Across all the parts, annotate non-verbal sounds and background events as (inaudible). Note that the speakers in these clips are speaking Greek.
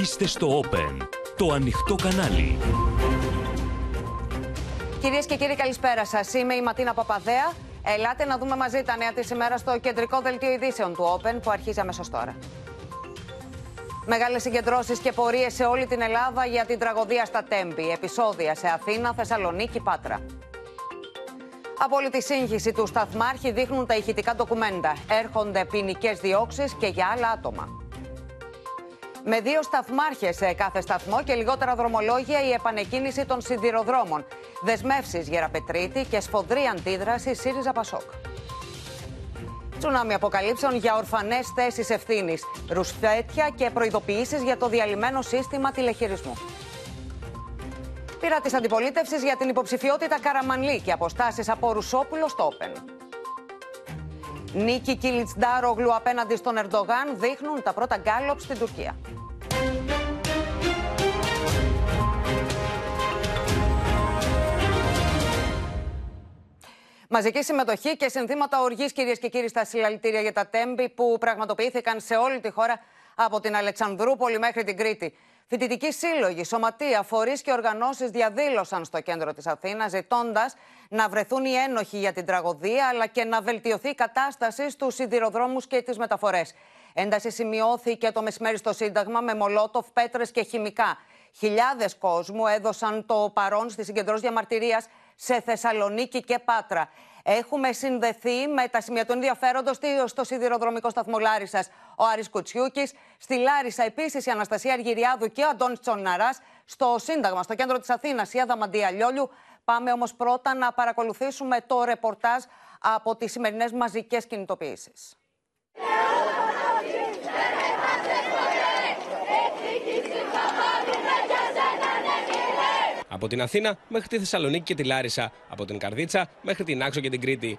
Είστε στο Open, το ανοιχτό κανάλι. Κυρίες και κύριοι καλησπέρα σας. Είμαι η Ματίνα Παπαδέα. Ελάτε να δούμε μαζί τα νέα της ημέρας στο κεντρικό δελτίο ειδήσεων του Open που αρχίζει αμέσως τώρα. Μεγάλες συγκεντρώσεις και πορείες σε όλη την Ελλάδα για την τραγωδία στα Τέμπη. Επισόδια σε Αθήνα, Θεσσαλονίκη, Πάτρα. Απόλυτη σύγχυση του σταθμάρχη δείχνουν τα ηχητικά ντοκουμέντα. Έρχονται ποινικές διώξεις και για άλλα άτομα. Με δύο σταθμάρχες σε κάθε σταθμό και λιγότερα δρομολόγια, η επανεκκίνηση των σιδηροδρόμων. Δεσμεύσεις Γεραπετρίτη και σφοδρή αντίδραση ΣΥΡΙΖΑ Πασόκ. Τσουνάμι αποκαλύψεων για ορφανές θέσεις ευθύνης. Ρουσφέτια και προειδοποιήσεις για το διαλυμένο σύστημα τηλεχειρισμού. Πήρα τη αντιπολίτευσης για την υποψηφιότητα Καραμανλή και αποστάσεις από Ρουσόπουλο στο Όπεν. Νίκη Κιλιτσντάρογλου απέναντι στον Ερντογάν δείχνουν τα πρώτα γκάλωπ στην Τουρκία. Μαζική συμμετοχή και συνθήματα οργής, κυρίες και κύριοι, στα συλλαλητήρια για τα τέμπη που πραγματοποιήθηκαν σε όλη τη χώρα από την Αλεξανδρούπολη μέχρι την Κρήτη. Φοιτητικοί σύλλογοι, σωματεία, φορείς και οργανώσεις διαδήλωσαν στο κέντρο της Αθήνας, ζητώντας να βρεθούν οι ένοχοι για την τραγωδία, αλλά και να βελτιωθεί η κατάσταση στους σιδηροδρόμους και τις μεταφορές. Ένταση σημειώθηκε το μεσημέρι στο Σύνταγμα με μολότοφ, πέτρες και χημικά. Χιλιάδες κόσμου έδωσαν το παρόν στη συγκεντρώση διαμαρτυρίας σε Θεσσαλονίκη και Πάτρα. Έχουμε συνδεθεί με τα σημεία του ενδιαφέροντος στο σιδηροδρομικό σταθμό Λάρισας ο Άρης Κουτσιούκης. Στη Λάρισα επίσης η Αναστασία Αργυριάδου και ο Αντώνης Τσοναράς. Στο Σύνταγμα, στο κέντρο της Αθήνας, η Άδα Μαντία Λιόλιου. Πάμε όμως πρώτα να παρακολουθήσουμε το ρεπορτάζ από τις σημερινές μαζικές κινητοποιήσεις. Από την Αθήνα μέχρι τη Θεσσαλονίκη και τη Λάρισα. Από την Καρδίτσα μέχρι την Άξο και την Κρήτη.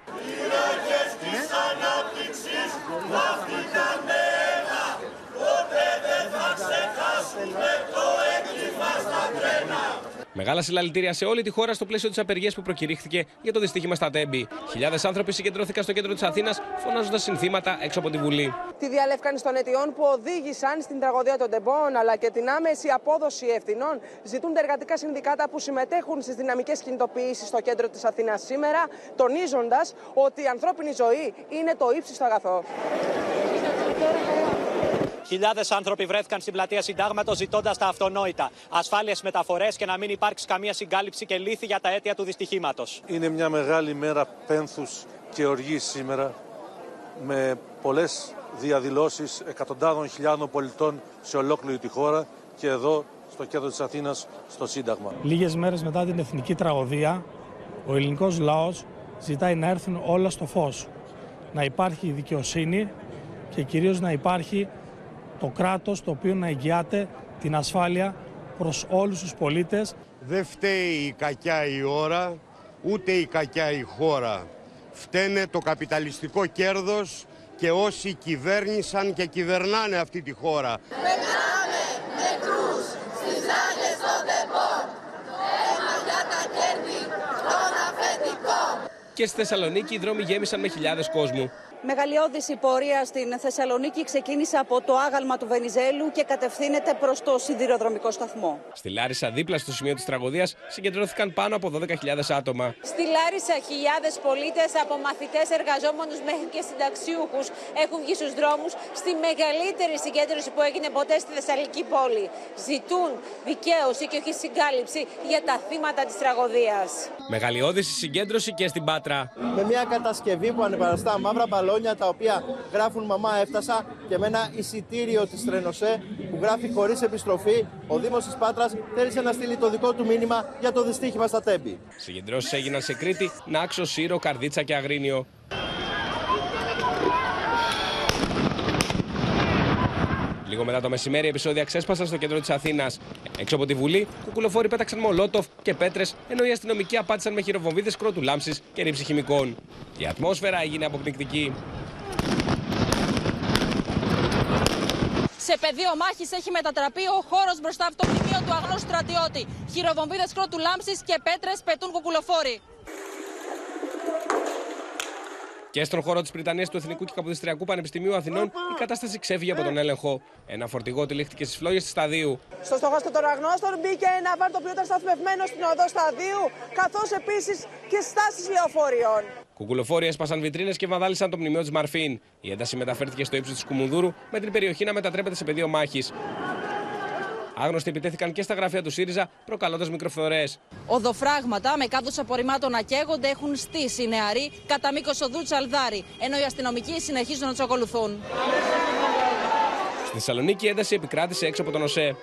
Μεγάλα συλλαλητήρια σε όλη τη χώρα στο πλαίσιο της απεργίας που προκηρύχθηκε για το δυστύχημα στα Τέμπη. Χιλιάδες άνθρωποι συγκεντρώθηκαν στο κέντρο της Αθήνας, φωνάζοντας συνθήματα έξω από τη Βουλή. Τη διαλεύκανση των αιτιών που οδήγησαν στην τραγωδία των Τεμπών, αλλά και την άμεση απόδοση ευθυνών, ζητούν τα εργατικά συνδικάτα που συμμετέχουν στις δυναμικές κινητοποιήσεις στο κέντρο της Αθήνας σήμερα, τονίζοντας ότι η ανθρώπινη ζωή είναι το ύψιστο αγαθό. Χιλιάδες άνθρωποι βρέθηκαν στην πλατεία Συντάγματος ζητώντας τα αυτονόητα. Ασφάλειες μεταφορές και να μην υπάρξει καμία συγκάλυψη και λύθη για τα αίτια του δυστυχήματος. Είναι μια μεγάλη μέρα πένθους και οργής σήμερα με πολλές διαδηλώσεις εκατοντάδων χιλιάδων πολιτών σε ολόκληρη τη χώρα και εδώ στο κέντρο της Αθήνας, στο Σύνταγμα. Λίγες μέρες μετά την εθνική τραγωδία, ο ελληνικός λαός ζητάει να έρθουν όλα στο φως. Να υπάρχει δικαιοσύνη και κυρίως να υπάρχει το κράτος το οποίο να εγγυάται την ασφάλεια προς όλους τους πολίτες. Δεν φταίει η κακιά η ώρα, ούτε η κακιά η χώρα. Φταίνε το καπιταλιστικό κέρδος και όσοι κυβέρνησαν και κυβερνάνε αυτή τη χώρα. Μετράμε νεκρούς στις ζάχες των τεπών. Έμα για τα κέρδη των αφεντικών. Και στη Θεσσαλονίκη οι δρόμοι γέμισαν με χιλιάδες κόσμου. Μεγαλειώδης η πορεία στην Θεσσαλονίκη ξεκίνησε από το άγαλμα του Βενιζέλου και κατευθύνεται προς το σιδηροδρομικό σταθμό. Στη Λάρισα, δίπλα στο σημείο της τραγωδίας, συγκεντρώθηκαν πάνω από 12.000 άτομα. Στη Λάρισα, χιλιάδες πολίτες από μαθητές, εργαζόμενους μέχρι και συνταξιούχους έχουν βγει στους δρόμους στη μεγαλύτερη συγκέντρωση που έγινε ποτέ στη Θεσσαλική πόλη. Ζητούν δικαίωση και όχι συγκάλυψη για τα θύματα της τραγωδίας. Μεγαλειώδης η συγκέντρωση και στην Πάτρα. Με μια κατασκευή που ανεπαραστά μαύρα μπαλόνια τα οποία γράφουν «Μαμά έφτασα» και με ένα εισιτήριο της Τρενοσέ που γράφει «Χωρίς επιστροφή». Ο Δήμος της Πάτρας θέλησε να στείλει το δικό του μήνυμα για το δυστύχημα στα Τέμπη. Συγκεντρώσεις έγιναν σε Κρήτη, Νάξο, Σύρο, Καρδίτσα και Αγρίνιο. Λίγο μετά το μεσημέρι, επεισόδια ξέσπασαν στο κέντρο της Αθήνας. Έξω από τη Βουλή, κουκουλοφόροι πέταξαν μολότοφ και πέτρες, ενώ οι αστυνομικοί απάντησαν με χειροβομβίδες κρότου λάμψη και ρήψη χημικών. Η ατμόσφαιρα έγινε αποπληκτική. Σε πεδίο μάχης έχει μετατραπεί ο χώρος μπροστά από το μνημείο του αγνού στρατιώτη. Χειροβομβίδες κρότου λάμψη και πέτρες πετούν κουκουλοφόροι. Και στον χώρο της Πριτανίας του Εθνικού και Καποδιστριακού Πανεπιστημίου Αθηνών η κατάσταση ξέφυγε από τον έλεγχο. Ένα φορτηγό τυλίχτηκε στις φλόγες της σταδίου. Στο στοχαστό των αγνώστων μπήκε ένα βάρ το οποίο ήταν σταθμευμένο στην οδό σταδίου, καθώς επίσης και στάσεις λεωφορείων. Κουκουλοφόροι έσπασαν βιτρίνες και βαδάλισαν το μνημείο της Μαρφίν. Η ένταση μεταφέρθηκε στο ύψος της Κουμουνδούρου, με την περιοχή να μετατρέπεται σε πεδίο μάχης. Άγνωστοι επιτέθηκαν και στα γραφεία του ΣΥΡΙΖΑ, προκαλώντας μικροφθορέ. Οδοφράγματα με κάδους απορριμμάτων να καίγονται έχουν στήσει οι νεαροί κατά μήκος οδού Τσαλδάρη, ενώ οι αστυνομικοί συνεχίζουν να τους ακολουθούν. Στη Θεσσαλονίκη η ένταση επικράτησε έξω από τον ΟΣΕ.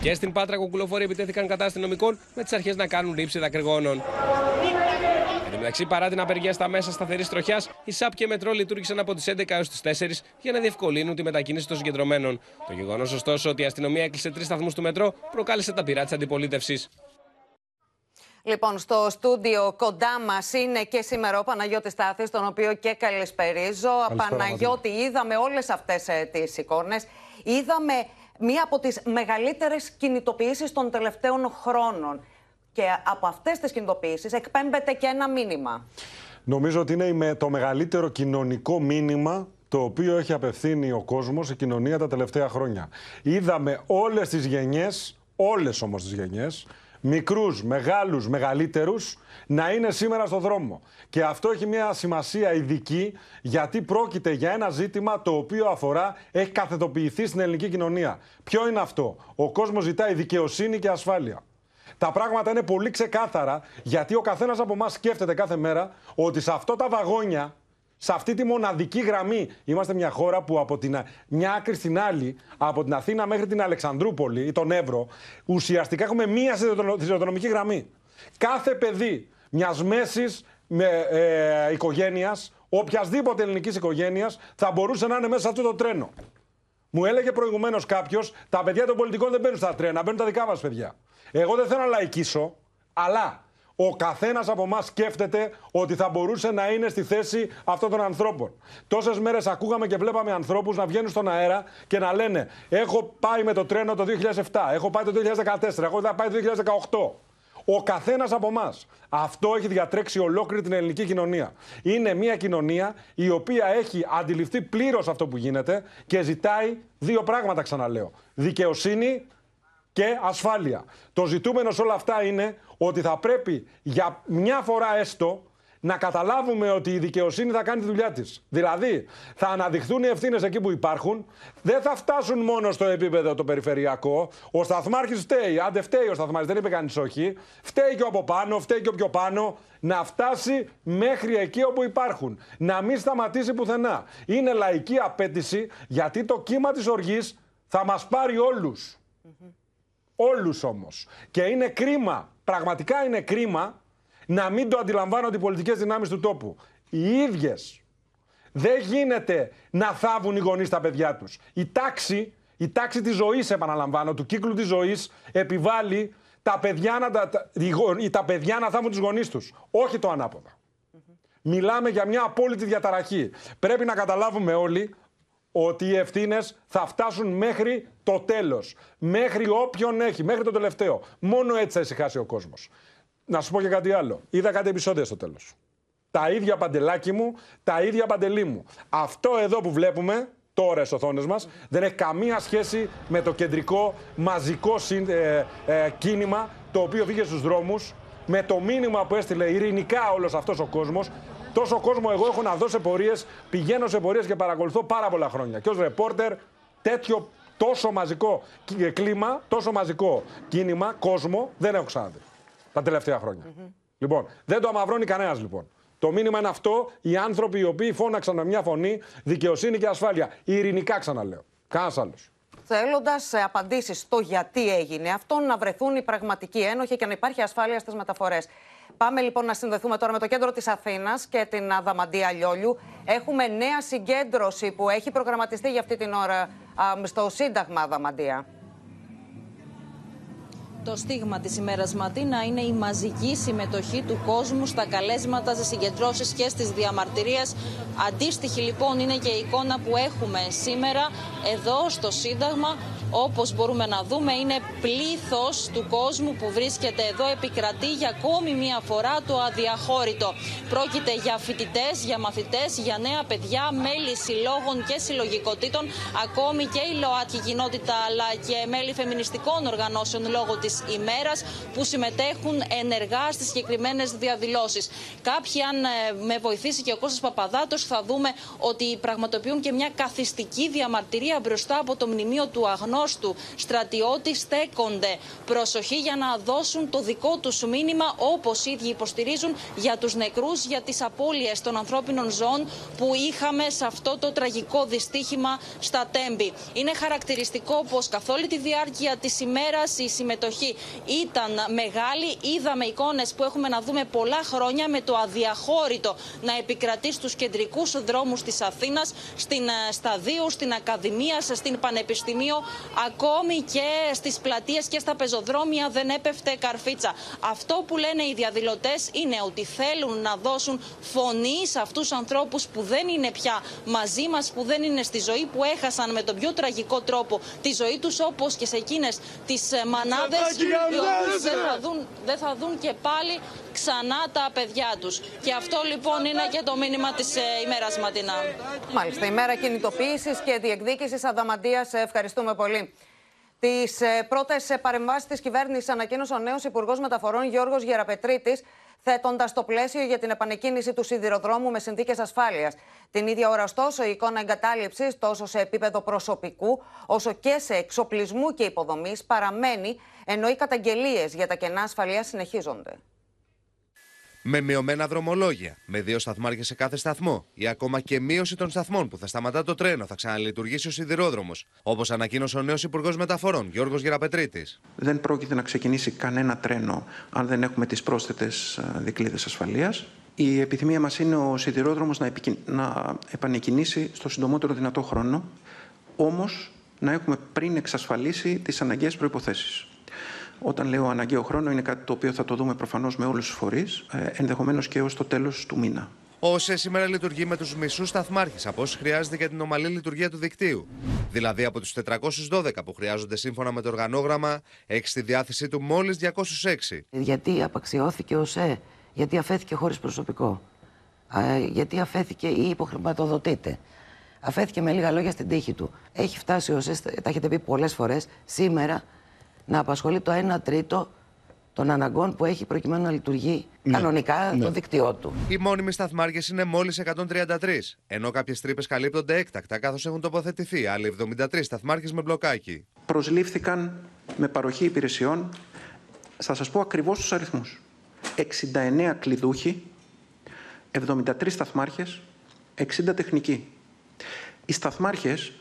Και στην Πάτρα κουκουλοφόροι επιτέθηκαν κατά αστυνομικών με τις αρχές να κάνουν ρήψη δακρυγόνων. Εν τω μεταξύ, παρά την απεργία στα μέσα σταθερής τροχιάς, οι ΣΑΠ και Μετρό λειτουργήσαν από τις 11 έως τις 4 για να διευκολύνουν τη μετακίνηση των συγκεντρωμένων. Το γεγονός, ωστόσο, ότι η αστυνομία έκλεισε τρεις σταθμούς του Μετρό προκάλεσε τα πειρά της αντιπολίτευσης. Λοιπόν, στο στούντιο κοντά μας είναι και σήμερα ο Παναγιώτης Στάθης, τον οποίο και καλησπερίζω. Παναγιώτη, είδαμε όλες αυτές τις εικόνες. Είδαμε μία από τις μεγαλύτερες κινητοποιήσεις των τελευταίων χρόνων. Και από αυτές τις κινητοποιήσεις εκπέμπεται και ένα μήνυμα. Νομίζω ότι είναι το μεγαλύτερο κοινωνικό μήνυμα το οποίο έχει απευθύνει ο κόσμος, η κοινωνία τα τελευταία χρόνια. Είδαμε όλες τις γενιές, όλες όμως τις γενιές, μικρούς, μεγάλους, μεγαλύτερους, να είναι σήμερα στο δρόμο. Και αυτό έχει μια σημασία ειδική, γιατί πρόκειται για ένα ζήτημα το οποίο αφορά, έχει καθετοποιηθεί στην ελληνική κοινωνία. Ποιο είναι αυτό; Ο κόσμος ζητάει δικαιοσύνη και ασφάλεια. Τα πράγματα είναι πολύ ξεκάθαρα, γιατί ο καθένας από εμάς σκέφτεται κάθε μέρα ότι σε αυτό τα βαγόνια, σε αυτή τη μοναδική γραμμή, είμαστε μια χώρα που από την μια άκρη στην άλλη, από την Αθήνα μέχρι την Αλεξανδρούπολη ή τον Εύρο, ουσιαστικά έχουμε μία σιδηροδρομική γραμμή. Κάθε παιδί μιας μέσης ε, οικογένειας, οποιασδήποτε ελληνικής οικογένειας, θα μπορούσε να είναι μέσα σε αυτό το τρένο. Μου έλεγε προηγουμένως κάποιος, τα παιδιά των πολιτικών δεν μπαίνουν στα τρένα, μπαίνουν τα δικά μας παιδιά. Εγώ δεν θέλω να λαϊκίσω, αλλά ο καθένας από εμάς σκέφτεται ότι θα μπορούσε να είναι στη θέση αυτών των ανθρώπων. Τόσες μέρες ακούγαμε και βλέπαμε ανθρώπους να βγαίνουν στον αέρα και να λένε: Έχω πάει με το τρένο το 2007, έχω πάει το 2014, έχω πάει το 2018. Ο καθένας από εμάς. Αυτό έχει διατρέξει ολόκληρη την ελληνική κοινωνία. Είναι μια κοινωνία η οποία έχει αντιληφθεί πλήρως αυτό που γίνεται και ζητάει δύο πράγματα, ξαναλέω. Δικαιοσύνη και ασφάλεια. Το ζητούμενο σε όλα αυτά είναι ότι θα πρέπει για μια φορά έστω να καταλάβουμε ότι η δικαιοσύνη θα κάνει τη δουλειά της. Δηλαδή, θα αναδειχθούν οι ευθύνες εκεί που υπάρχουν, δεν θα φτάσουν μόνο στο επίπεδο το περιφερειακό. Ο σταθμάρχης φταίει. Άντε, φταίει ο σταθμάρχης, δεν είπε κανείς όχι. Φταίει και από πάνω, φταίει και ο πιο πάνω. Να φτάσει μέχρι εκεί όπου υπάρχουν. Να μην σταματήσει πουθενά. Είναι λαϊκή απέτηση γιατί το κύμα της οργής θα μας πάρει όλους. Όλους όμως. Και είναι κρίμα, πραγματικά είναι κρίμα, να μην το αντιλαμβάνονται οι πολιτικές δυνάμεις του τόπου. Οι ίδιες. Δεν γίνεται να θάβουν οι γονείς τα παιδιά τους. Η τάξη, η τάξη της ζωής, επαναλαμβάνω, του κύκλου της ζωής, επιβάλλει τα παιδιά να, τα, τα παιδιά να θάβουν τους γονείς τους. Όχι το ανάποδα. Μιλάμε για μια απόλυτη διαταραχή. Πρέπει να καταλάβουμε όλοι ότι οι ευθύνες θα φτάσουν μέχρι το τέλος. Μέχρι όποιον έχει, μέχρι το τελευταίο. Μόνο έτσι θα ησυχάσει ο κόσμος. Να σου πω και κάτι άλλο. Είδα κάτι επεισόδια στο τέλος. Τα ίδια παντελάκι μου, τα ίδια παντελή μου. Αυτό εδώ που βλέπουμε τώρα στις οθόνες μας δεν έχει καμία σχέση με το κεντρικό μαζικό ε, ε, κίνημα το οποίο βγήκε στους δρόμους με το μήνυμα που έστειλε ειρηνικά όλος αυτός ο κόσμος Τόσο κόσμο εγώ έχω να δω σε πορείες, πηγαίνω σε πορείες και παρακολουθώ πάρα πολλά χρόνια. Και ως ρεπόρτερ, τέτοιο τόσο μαζικό κλίμα, τόσο μαζικό κίνημα, κόσμο, δεν έχω ξαναδεί τα τελευταία χρόνια. Λοιπόν, δεν το αμαυρώνει κανένας λοιπόν. Το μήνυμα είναι αυτό, οι άνθρωποι οι οποίοι φώναξαν με μια φωνή δικαιοσύνη και ασφάλεια. Ειρηνικά ξαναλέω. Κανένας άλλος. Θέλοντας απαντήσεις στο γιατί έγινε αυτό, να βρεθούν οι πραγματικοί ένοχοι και να υπάρχει ασφάλεια στις μεταφορές. Πάμε λοιπόν να συνδεθούμε τώρα με το κέντρο της Αθήνας και την Αδαμαντία Λιόλιου. Έχουμε νέα συγκέντρωση που έχει προγραμματιστεί για αυτή την ώρα στο Σύνταγμα Αδαμαντία. Το στίγμα της ημέρας Ματίνα είναι η μαζική συμμετοχή του κόσμου στα καλέσματα, στις συγκεντρώσεις και στις διαμαρτυρίες. Αντίστοιχη λοιπόν είναι και η εικόνα που έχουμε σήμερα εδώ στο Σύνταγμα όπως μπορούμε να δούμε είναι πλήθος του κόσμου που βρίσκεται εδώ επικρατεί για ακόμη μία φορά το αδιαχώρητο. Πρόκειται για φοιτητές, για μαθητές, για νέα παιδιά, μέλη συλλόγων και συλλογικοτήτων, ακόμη και η ΛΟΑΤΚΙ κοινότητα αλλά και μέλη φεμινιστικών οργανώσεων λόγω της ημέρας που συμμετέχουν ενεργά στις συγκεκριμένες διαδηλώσεις. Κάποιοι αν ε, με βοηθήσει και ο Κώστας Παπαδάτος θα δούμε ότι πραγματοποιούν και μια καθιστική διαμαρτυρία μπροστά από το μνημείο του αγνώστου στρατιώτη στέκονται. Προσοχή για να δώσουν το δικό τους μήνυμα όπως οι ίδιοι υποστηρίζουν για τους νεκρούς, για τις απώλειες των ανθρώπινων ζώων που είχαμε σε αυτό το τραγικό δυστύχημα στα Τέμπη. Είναι χαρακτηριστικό πως καθ' όλη τη διάρκεια της ημέρας η συμμετοχή ήταν μεγάλη. Είδαμε εικόνες που έχουμε να δούμε πολλά χρόνια με το αδιαχώρητο να επικρατεί στους κεντρικούς δρόμους της Αθήνας, στην ε, Σταδίου, στην Ακαδημία, στην Πανεπιστημίο, ακόμη και στις πλατείες και στα πεζοδρόμια δεν έπεφτε καρφίτσα. Αυτό που λένε οι διαδηλωτές είναι ότι θέλουν να δώσουν φωνή σε αυτούς του ανθρώπους που δεν είναι πια μαζί μας, που δεν είναι στη ζωή, που έχασαν με τον πιο τραγικό τρόπο τη ζωή τους, όπως και σε εκείνες τις μανάδες, οι οποίε δεν, θα δουν, δεν θα δουν και πάλι ξανά τα παιδιά τους. Και αυτό λοιπόν είναι και το μήνυμα της ε, ημέρας Ματινά. Μάλιστα, ημέρα κινητοποίησης και διεκδίκησης αδαμαντίας. Ευχαριστούμε πολύ. Τις ε, πρώτες παρεμβάσεις της κυβέρνησης ανακοίνωσε ο νέος Υπουργός Μεταφορών Γιώργος Γεραπετρίτης, θέτοντας το πλαίσιο για την επανεκκίνηση του σιδηροδρόμου με συνθήκες ασφάλειας. Την ίδια ώρα, ωστόσο, η εικόνα εγκατάλειψης, τόσο σε επίπεδο προσωπικού, όσο και σε εξοπλισμού και υποδομής, παραμένει, ενώ οι καταγγελίες για τα κενά ασφαλείας συνεχίζονται με μειωμένα δρομολόγια, με δύο σταθμάρχες σε κάθε σταθμό ή ακόμα και μείωση των σταθμών που θα σταματά το τρένο, θα ξαναλειτουργήσει ο σιδηρόδρομος. Όπως ανακοίνωσε ο νέος Υπουργός Μεταφορών, Γιώργος Γεραπετρίτης. Δεν πρόκειται να ξεκινήσει κανένα τρένο αν δεν έχουμε τις πρόσθετες δικλείδες ασφαλείας. Η επιθυμία μας είναι ο σιδηρόδρομος να, επικοι... να επανεκκινήσει στο συντομότερο δυνατό χρόνο, όμως να έχουμε πριν εξασφαλίσει τις αναγκαίες προποθέσει. Όταν λέω αναγκαίο χρόνο, είναι κάτι το οποίο θα το δούμε προφανώς με όλους τους φορείς, ε, ενδεχομένως και έως το τέλος του μήνα. Ο ΟΣΕ σήμερα λειτουργεί με τους μισούς σταθμάρχες από όσοι χρειάζεται για την ομαλή λειτουργία του δικτύου. Δηλαδή από τους 412 που χρειάζονται σύμφωνα με το οργανόγραμμα, έχεις στη διάθεσή του μόλις 206. Γιατί απαξιώθηκε ο ΟΣΕ, γιατί αφέθηκε χωρίς προσωπικό, γιατί αφέθηκε ή υποχρηματοδοτείται. Αφέθηκε με λίγα λόγια στην τύχη του. Έχει φτάσει ο ΟΣΕ, τα έχετε πει πολλές φορές, σήμερα να απασχολεί το 1 τρίτο των αναγκών που έχει προκειμένου να λειτουργεί ναι. κανονικά ναι. το δίκτυό του. Οι μόνιμοι σταθμάρχες είναι μόλις 133, ενώ κάποιες τρύπες καλύπτονται έκτακτα καθώς έχουν τοποθετηθεί άλλοι 73 σταθμάρχες με μπλοκάκι. Προσλήφθηκαν με παροχή υπηρεσιών, θα σας πω ακριβώς τους αριθμούς. 69 κλειδούχοι, 73 σταθμάρχες, 60 τεχνικοί. Οι σταθμάρχες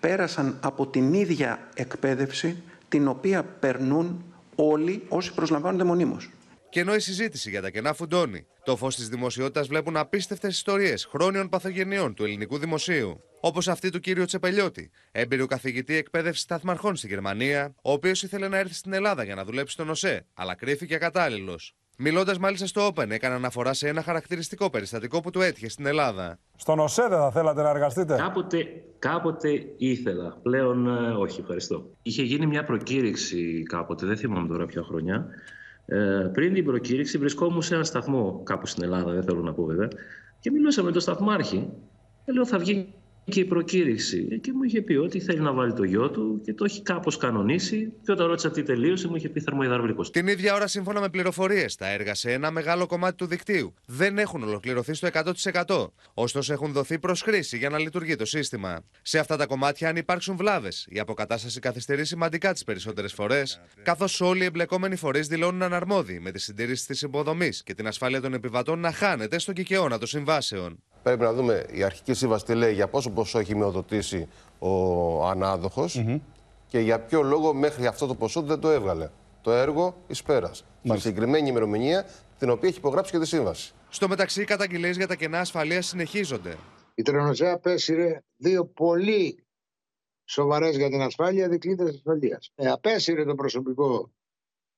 πέρασαν από την ίδια εκπαίδευση την οποία περνούν όλοι όσοι προσλαμβάνονται μονίμως. Και ενώ η συζήτηση για τα κενά φουντώνει, το φως της δημοσιότητας βλέπουν απίστευτες ιστορίες χρόνιων παθογενειών του ελληνικού δημοσίου. Όπως αυτή του κύριου Τσεπελιώτη, έμπειρο καθηγητή εκπαίδευσης σταθμαρχών στη Γερμανία, ο οποίος ήθελε να έρθει στην Ελλάδα για να δουλέψει στον ΟΣΕ, αλλά κρίθηκε ακατάλληλος. Μιλώντας μάλιστα στο Open, έκανε αναφορά σε ένα χαρακτηριστικό περιστατικό που του έτυχε στην Ελλάδα. Στον ΟΣΕ δεν θα θέλατε να εργαστείτε; Κάποτε, κάποτε ήθελα. Πλέον ε, όχι, ευχαριστώ. Είχε γίνει μια προκήρυξη κάποτε, δεν θυμάμαι τώρα ποια χρονιά. Ε, πριν την προκήρυξη βρισκόμουν σε ένα σταθμό κάπου στην Ελλάδα, δεν θέλω να πω βέβαια, και μιλούσα με τον σταθμάρχη. Και λέω θα βγει και η προκήρυξη. Και μου είχε πει ότι θέλει να βάλει το γιο του και το έχει κάπως κανονίσει. Και όταν ρώτησα τι τελείωσε, μου είχε πει θερμοϊδραυλικό. Την ίδια ώρα, σύμφωνα με πληροφορίες, τα έργα σε ένα μεγάλο κομμάτι του δικτύου δεν έχουν ολοκληρωθεί στο 100%. Ωστόσο, έχουν δοθεί προ χρήση για να λειτουργεί το σύστημα. Σε αυτά τα κομμάτια, αν υπάρξουν βλάβες, η αποκατάσταση καθυστερεί σημαντικά τις περισσότερες φορές, καθώς όλοι οι εμπλεκόμενοι φορείς δηλώνουν αναρμόδιοι με τη συντήρηση της υποδομής και την ασφάλεια των επιβατών να χάνεται στον κικαιώνα των συμβάσεων. Πρέπει να δούμε η αρχική σύμβαση τι λέει για πόσο ποσό έχει μειοδοτήσει ο ανάδοχος και για ποιο λόγο μέχρι αυτό το ποσό δεν το έβγαλε. Το έργο εις πέρας. Με συγκεκριμένη ημερομηνία την οποία έχει υπογράψει και τη σύμβαση. Στο μεταξύ, οι καταγγελίες για τα κενά ασφαλείας συνεχίζονται. Η Τρενοσέα απέσυρε δύο πολύ σοβαρές για την ασφάλεια δικλείδες ασφαλείας. Ε, απέσυρε το προσωπικό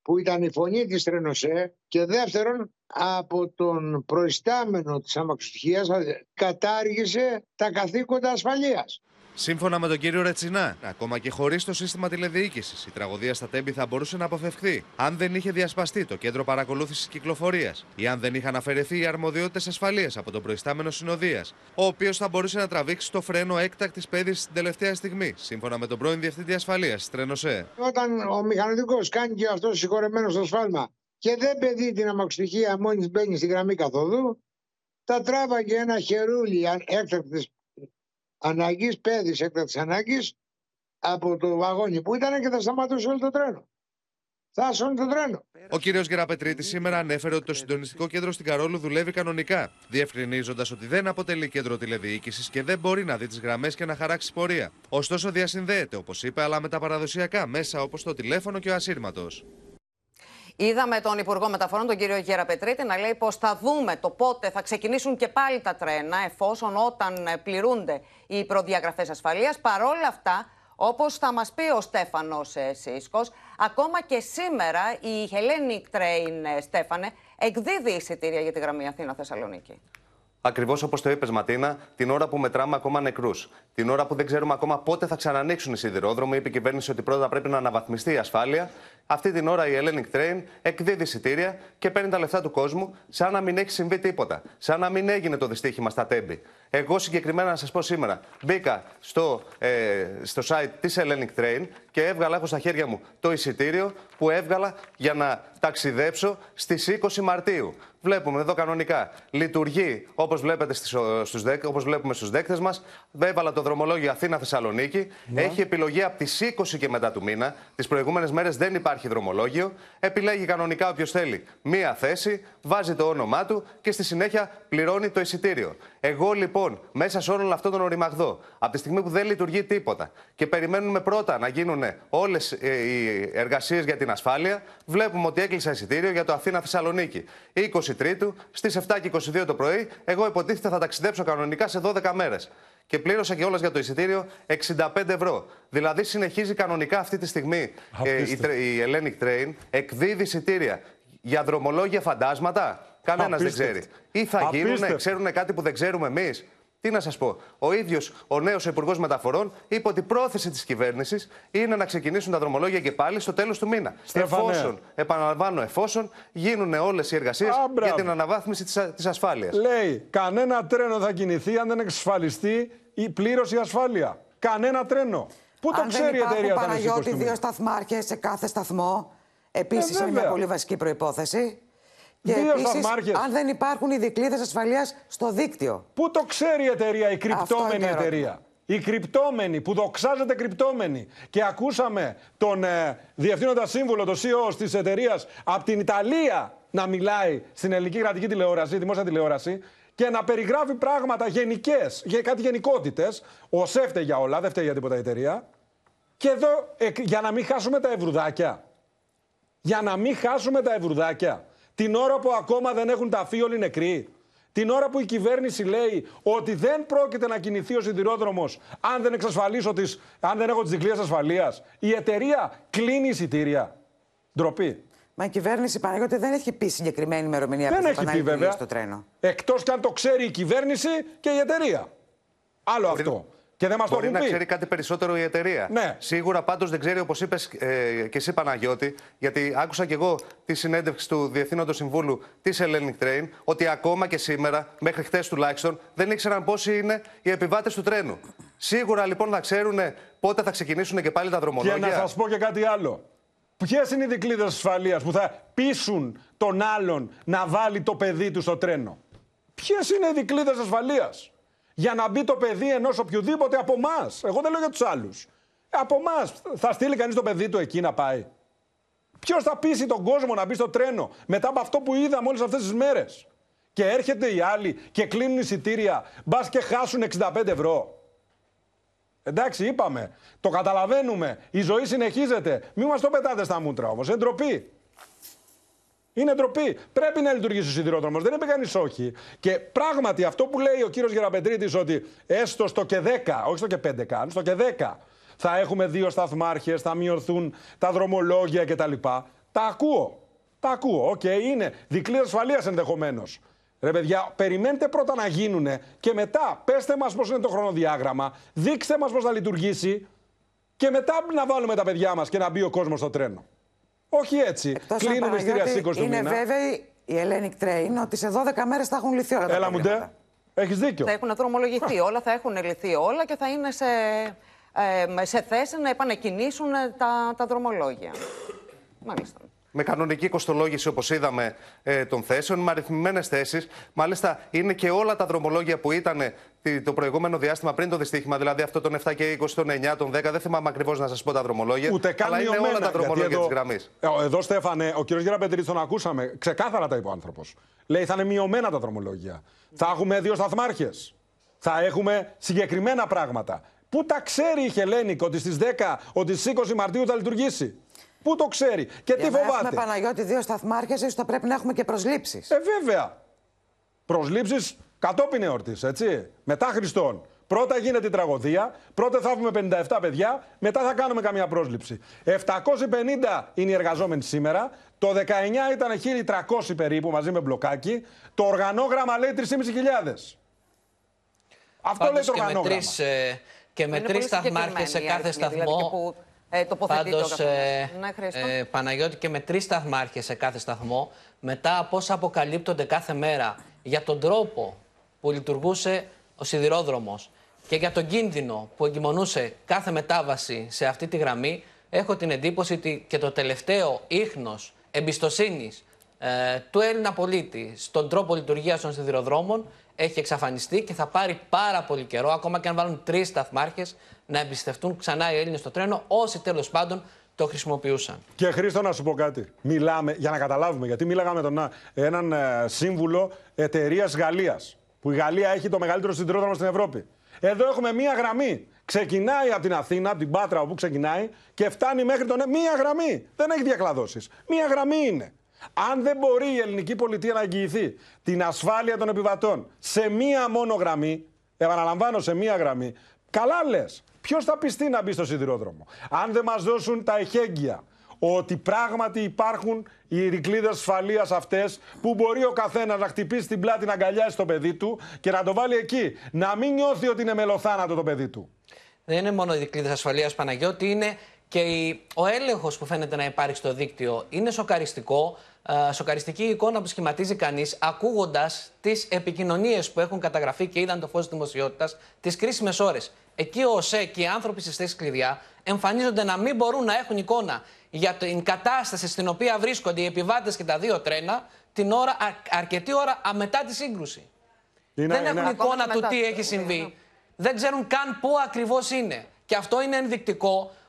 που ήταν η φωνή της Τρενοσέ και δεύτερον από τον προϊστάμενο της αμαξοστοιχίας κατάργησε τα καθήκοντα ασφαλείας. Σύμφωνα με τον κύριο Ρετσινά, ακόμα και χωρίς το σύστημα τηλεδιοίκησης, η τραγωδία στα Τέμπη θα μπορούσε να αποφευχθεί αν δεν είχε διασπαστεί το κέντρο παρακολούθησης κυκλοφορίας ή αν δεν είχαν αφαιρεθεί οι αρμοδιότητες ασφαλείας από τον προϊστάμενο συνοδείας, ο οποίος θα μπορούσε να τραβήξει το φρένο έκτακτης πέδηση την τελευταία στιγμή, σύμφωνα με τον πρώην Διευθυντή Ασφαλείας τη Τρενοσέ. Όταν ο μηχανικός κάνει και αυτός συγχωρεμένος στο σφάλμα και δεν παιδί την αμαξοστοιχεία μόλις μπαίνει στη γραμμή καθοδού, τα τράβαγε ένα χερούλι έκτακτης ανάγκη, πέδης έκτακτης ανάγκη από το βαγόνι που ήταν και θα σταματούσε όλο το τρένο. Θα άσωνε το τρένο. Ο κύριος Γεραπετρίτη σήμερα ανέφερε ότι το συντονιστικό κέντρο στην Καρόλου δουλεύει κανονικά, διευκρινίζοντας ότι δεν αποτελεί κέντρο τηλεδιοίκησης και δεν μπορεί να δει τις γραμμές και να χαράξει πορεία. Ωστόσο, διασυνδέεται, όπως είπε, αλλά με τα παραδοσιακά μέσα όπως το τηλέφωνο και ο ασύρματος. Είδαμε τον Υπουργό Μεταφορών, τον κύριο Γεραπετρίτη, να λέει πως θα δούμε το πότε θα ξεκινήσουν και πάλι τα τρένα, εφόσον όταν πληρούνται οι προδιαγραφές ασφαλείας. Παρόλα αυτά, όπως θα μας πει ο Στέφανος Σίσκο, ακόμα και σήμερα η Hellenic Train, Στέφανε, εκδίδει εισιτήρια για τη γραμμή Αθήνα-Θεσσαλονίκη. Ακριβώς όπως το είπες, Ματίνα, την ώρα που μετράμε ακόμα νεκρούς. Την ώρα που δεν ξέρουμε ακόμα πότε θα ξανανοίξουν οι σιδηρόδρομοι, είπε η κυβέρνηση ότι πρώτα πρέπει να αναβαθμιστεί η ασφάλεια. Αυτή την ώρα η Hellenic Train εκδίδει εισιτήρια και παίρνει τα λεφτά του κόσμου, σαν να μην έχει συμβεί τίποτα. Σαν να μην έγινε το δυστύχημα στα τέμπη. Εγώ συγκεκριμένα να σας πω σήμερα, μπήκα στο, ε, στο site της Hellenic Train και έβγαλα, έχω στα χέρια μου το εισιτήριο που έβγαλα για να ταξιδέψω στις 20 Μαρτίου. Βλέπουμε εδώ κανονικά. Λειτουργεί όπως βλέπετε στους δέκ, όπως βλέπουμε στους δέκτες μας. Έβαλα το δρομολόγιο Αθήνα-Θεσσαλονίκη. Ναι. Έχει επιλογή από τις 20 και μετά του μήνα. Τις προηγούμενες μέρες δεν υπάρχει δρομολόγιο. Επιλέγει κανονικά όποιος θέλει μία θέση, βάζει το όνομά του και στη συνέχεια πληρώνει το εισιτήριο. Εγώ λοιπόν, μέσα σε όλον αυτόν τον οριμαγδό, από τη στιγμή που δεν λειτουργεί τίποτα και περιμένουμε πρώτα να γίνουν όλες οι εργασίες για την ασφάλεια, βλέπουμε ότι έκλεισα εισιτήριο για το Αθήνα-Θεσσαλονίκη. 23 στις 7 και 22 το πρωί, εγώ υποτίθεται θα ταξιδέψω κανονικά σε 12 μέρες. Και πλήρωσα και όλα για το εισιτήριο 65 ευρώ. Δηλαδή συνεχίζει κανονικά αυτή τη στιγμή ε, η, τρε- η Hellenic Train, εκδίδει εισιτήρια για δρομολόγια φαντάσματα. Κανένας δεν Απίστευτο. ξέρει. Ή θα γίνουν, Απίστευτο. ξέρουν κάτι που δεν ξέρουμε εμείς. Τι να σας πω. Ο ίδιος ο νέος Υπουργός Μεταφορών είπε ότι η πρόθεση της κυβέρνησης είναι να ξεκινήσουν τα δρομολόγια και πάλι στο τέλος του μήνα. Στέφανε. Εφόσον, επαναλαμβάνω, εφόσον γίνουν όλες οι εργασίες Α, για μπράβο. την αναβάθμιση της ασφάλειας. Λέει, κανένα τρένο θα κινηθεί αν δεν εξασφαλιστεί η πλήρωση ασφάλεια. Κανένα τρένο. Πού το Αν δεν ξέρει η υπάρχουν, εταιρεία όταν έχει Παναγιώτη, 20 δύο σταθμάρχες σε κάθε σταθμό. Επίσης Ε, είναι μια βέβαια. πολύ βασική προπόθεση. Και Δύο επίσης, σταθμάρχες. αν δεν υπάρχουν οι δικλείδες ασφαλείας στο δίκτυο. Πού το ξέρει η εταιρεία, η Αυτό είναι κρυπτόμενη το ερώτημα. εταιρεία; Η κρυπτόμενη που δοξάζεται κρυπτόμενη. Και ακούσαμε τον ε, διευθύνοντα σύμβουλο, τον CEO της εταιρείας από την Ιταλία να μιλάει στην ελληνική κρατική τηλεόραση, δημόσια τηλεόραση, και να περιγράφει πράγματα γενικές, για κάτι γενικότητες. Ο ΣΕΦ για όλα, δεν φταίει για τίποτα η εταιρεία. Και εδώ, ε, για να μην χάσουμε τα ευρουδάκια. Για να μην χάσουμε τα ευρουδάκια. Την ώρα που ακόμα δεν έχουν ταφεί όλοι νεκροί. Την ώρα που η κυβέρνηση λέει ότι δεν πρόκειται να κινηθεί ο σιδηρόδρομος αν δεν εξασφαλίσω τις, αν δεν έχω τις δικλείες ασφαλείας. Η εταιρεία κλείνει εισιτήρια. Ντροπή. Μα η κυβέρνηση Παναγιώτη δεν έχει πει συγκεκριμένη ημερομηνία Δεν που θα έχει πει επαναλειτουργήσει βέβαια. το τρένο. Εκτός κι αν το ξέρει η κυβέρνηση και η εταιρεία. Άλλο αυτό. Και δεν μας το Μπορεί έχουν να πει. ξέρει κάτι περισσότερο η εταιρεία. Ναι. Σίγουρα πάντως δεν ξέρει, όπως είπες ε, και εσύ Παναγιώτη, γιατί άκουσα και εγώ τη συνέντευξη του Διευθύνοντος Συμβούλου της Hellenic Train, ότι ακόμα και σήμερα, μέχρι χθες τουλάχιστον, δεν ήξεραν πόσοι είναι οι επιβάτες του τρένου. Σίγουρα λοιπόν να ξέρουν πότε θα ξεκινήσουν και πάλι τα Και δρομολόγια. να σας πω και κάτι άλλο. Ποιες είναι οι δικλείδες ασφαλείας που θα πείσουν τον άλλον να βάλει το παιδί του στο τρένο; Ποιες είναι οι δικλείδες ασφαλείας; Για να μπει το παιδί ενός οποιοδήποτε από εμά. Εγώ δεν λέω για τους άλλους. Από εμά. Θα στείλει κανείς το παιδί του εκεί να πάει. Ποιος θα πείσει τον κόσμο να μπει στο τρένο μετά από αυτό που είδαμε όλε αυτές τις μέρες; Και έρχεται οι άλλοι και κλείνουν εισιτήρια, μπας και χάσουν 65 ευρώ. Εντάξει, είπαμε. Το καταλαβαίνουμε. Η ζωή συνεχίζεται. Μην μας το πετάτε στα μούτρα όμως. Είναι ντροπή. Είναι ντροπή. Πρέπει να λειτουργήσει ο σιδηρόδρομος. Δεν είπε κανείς όχι. Και πράγματι αυτό που λέει ο κύριος Γεραπετρίτης ότι έστω στο και 10, όχι στο και 5 καν, στο και 10 θα έχουμε δύο σταθμάρχες, θα μειωθούν τα δρομολόγια κτλ. Τα ακούω. Τα ακούω. Οκ, είναι δικλείδες ασφαλείας ενδεχομένως. Ρε παιδιά, περιμένετε πρώτα να γίνουν και μετά πέστε μας πώς είναι το χρονοδιάγραμμα, δείξτε μας πώς θα λειτουργήσει και μετά να βάλουμε τα παιδιά μας και να μπει ο κόσμος στο τρένο. Όχι έτσι. Εκτός αν, Κλείνουμε στη Παναγιώτη, 20 του Είναι μήνα. βέβαιη η Hellenic Train ότι σε 12 μέρες θα έχουν λυθεί όλα τα Έλα μου προβλήματα. ντε. Έχεις δίκιο. Θα έχουν δρομολογηθεί (laughs) όλα, θα έχουν λυθεί όλα και θα είναι σε, ε, σε θέση να επανεκκινήσουν ε, τα, τα δρομολόγια. Μάλιστα. Με κανονική κοστολόγηση, όπως είδαμε, ε, των θέσεων, με αριθμημένες θέσεις. Μάλιστα, είναι και όλα τα δρομολόγια που ήταν τη- το προηγούμενο διάστημα πριν το δυστύχημα, δηλαδή αυτό των 7 και 20, των 9, των 10. Δεν θυμάμαι ακριβώς να σας πω τα δρομολόγια. Ούτε καν αλλά είναι μειωμένα, όλα τα γιατί δρομολόγια εδώ- της γραμμής. Ε, Εδώ, Στέφανε, ο κ. Γεραπετρίτης τον ακούσαμε. Ξεκάθαρα τα είπε ο άνθρωπος. Λέει θα είναι μειωμένα τα δρομολόγια. Θα έχουμε δύο σταθμάρχες. Θα έχουμε συγκεκριμένα πράγματα. Πού τα ξέρει η Χελένικ ότι στις 10, ότι στις 20 Μαρτίου θα λειτουργήσει; Πού το ξέρει και τι Για να έχουμε φοβάται; Παναγιώτη δύο σταθμάρχες, ίσως θα πρέπει να έχουμε και προσλήψεις. Ε, βέβαια. Προσλήψεις κατόπιν εορτής, έτσι. Μετά Χριστόν. Πρώτα γίνεται η τραγωδία, πρώτα θα έχουμε 57 παιδιά, μετά θα κάνουμε καμία πρόσληψη. 750 είναι οι εργαζόμενοι σήμερα, το 19 ήταν 1300 περίπου μαζί με μπλοκάκι, το οργανόγραμμα λέει 3.500. Αυτό λέει Πάντως το και με οργανόγραμμα. τρεις, ε, και με Είναι τρεις πολύ σταθμάρχες σε συγκεκριμένη η κάθε αριθμή, δηλαδή, σταθμό. και που, ε, τοποθετείται ο Πάντως, καθένας. ε, Ναι, Χρήστο. ε, Παναγιώτη και με τρεις σταθμάρχες σε κάθε σταθμό, μετά από όσα αποκαλύπτονται κάθε μέρα για τον τρόπο που λειτουργούσε ο σιδηρόδρομος και για τον κίνδυνο που εγκυμονούσε κάθε μετάβαση σε αυτή τη γραμμή, έχω την εντύπωση ότι και το τελευταίο ίχνος εμπιστοσύνης ε, του Έλληνα πολίτη στον τρόπο λειτουργίας των σιδηροδρόμων έχει εξαφανιστεί και θα πάρει πάρα πολύ καιρό, ακόμα και αν βάλουν τρεις σταθμάρχες, να εμπιστευτούν ξανά οι Έλληνες στο τρένο, όσοι τέλος πάντων το χρησιμοποιούσαν. Και Χρήστο, να σου πω κάτι. Μιλάμε, για να καταλάβουμε, γιατί μίλαγα με τον, α, έναν ε, σύμβουλο εταιρείας Γαλλίας. Που η Γαλλία έχει το μεγαλύτερο σιδηρόδρομο στην Ευρώπη. Εδώ έχουμε μία γραμμή. Ξεκινάει από την Αθήνα, από την Πάτρα όπου ξεκινάει και φτάνει μέχρι τον. Μία γραμμή. Δεν έχει διακλαδώσεις. Μία γραμμή είναι. Αν δεν μπορεί η ελληνική πολιτεία να εγγυηθεί την ασφάλεια των επιβατών σε μία μόνο γραμμή, επαναλαμβάνω σε μία γραμμή, καλά λες. Ποιος θα πιστεί να μπει στο σιδηρόδρομο; Αν δεν μας δώσουν τα εχέγγυα ότι πράγματι υπάρχουν οι ρηκλίδε ασφαλεία αυτές που μπορεί ο καθένας να χτυπήσει την πλάτη να αγκαλιάσει το παιδί του και να το βάλει εκεί. Να μην νιώθει ότι είναι μελοθάνατο το παιδί του. Δεν είναι μόνο οι δικλείδε ασφαλεία Παναγιώτη, είναι και η- ο έλεγχος που φαίνεται να υπάρχει στο δίκτυο. Είναι σοκαριστικό. Ε, σοκαριστική εικόνα που σχηματίζει κανείς ακούγοντας τις επικοινωνίες που έχουν καταγραφεί και είδαν το φως της δημοσιότητας τις κρίσιμες ώρες. Εκεί ο ΟΣΕ και οι άνθρωποι στις θέσεις κλειδιά εμφανίζονται να μην μπορούν να έχουν εικόνα για την κατάσταση στην οποία βρίσκονται οι επιβάτες και τα δύο τρένα την ώρα, α- αρκετή ώρα α, μετά τη σύγκρουση. Είναι- Δεν είναι- έχουν εικόνα Ακόμα του μετά τι το- έχει συμβεί. Δεν ξέρουν καν πού ακριβώς είναι. Και αυτό είναι ενδεικτικό ε,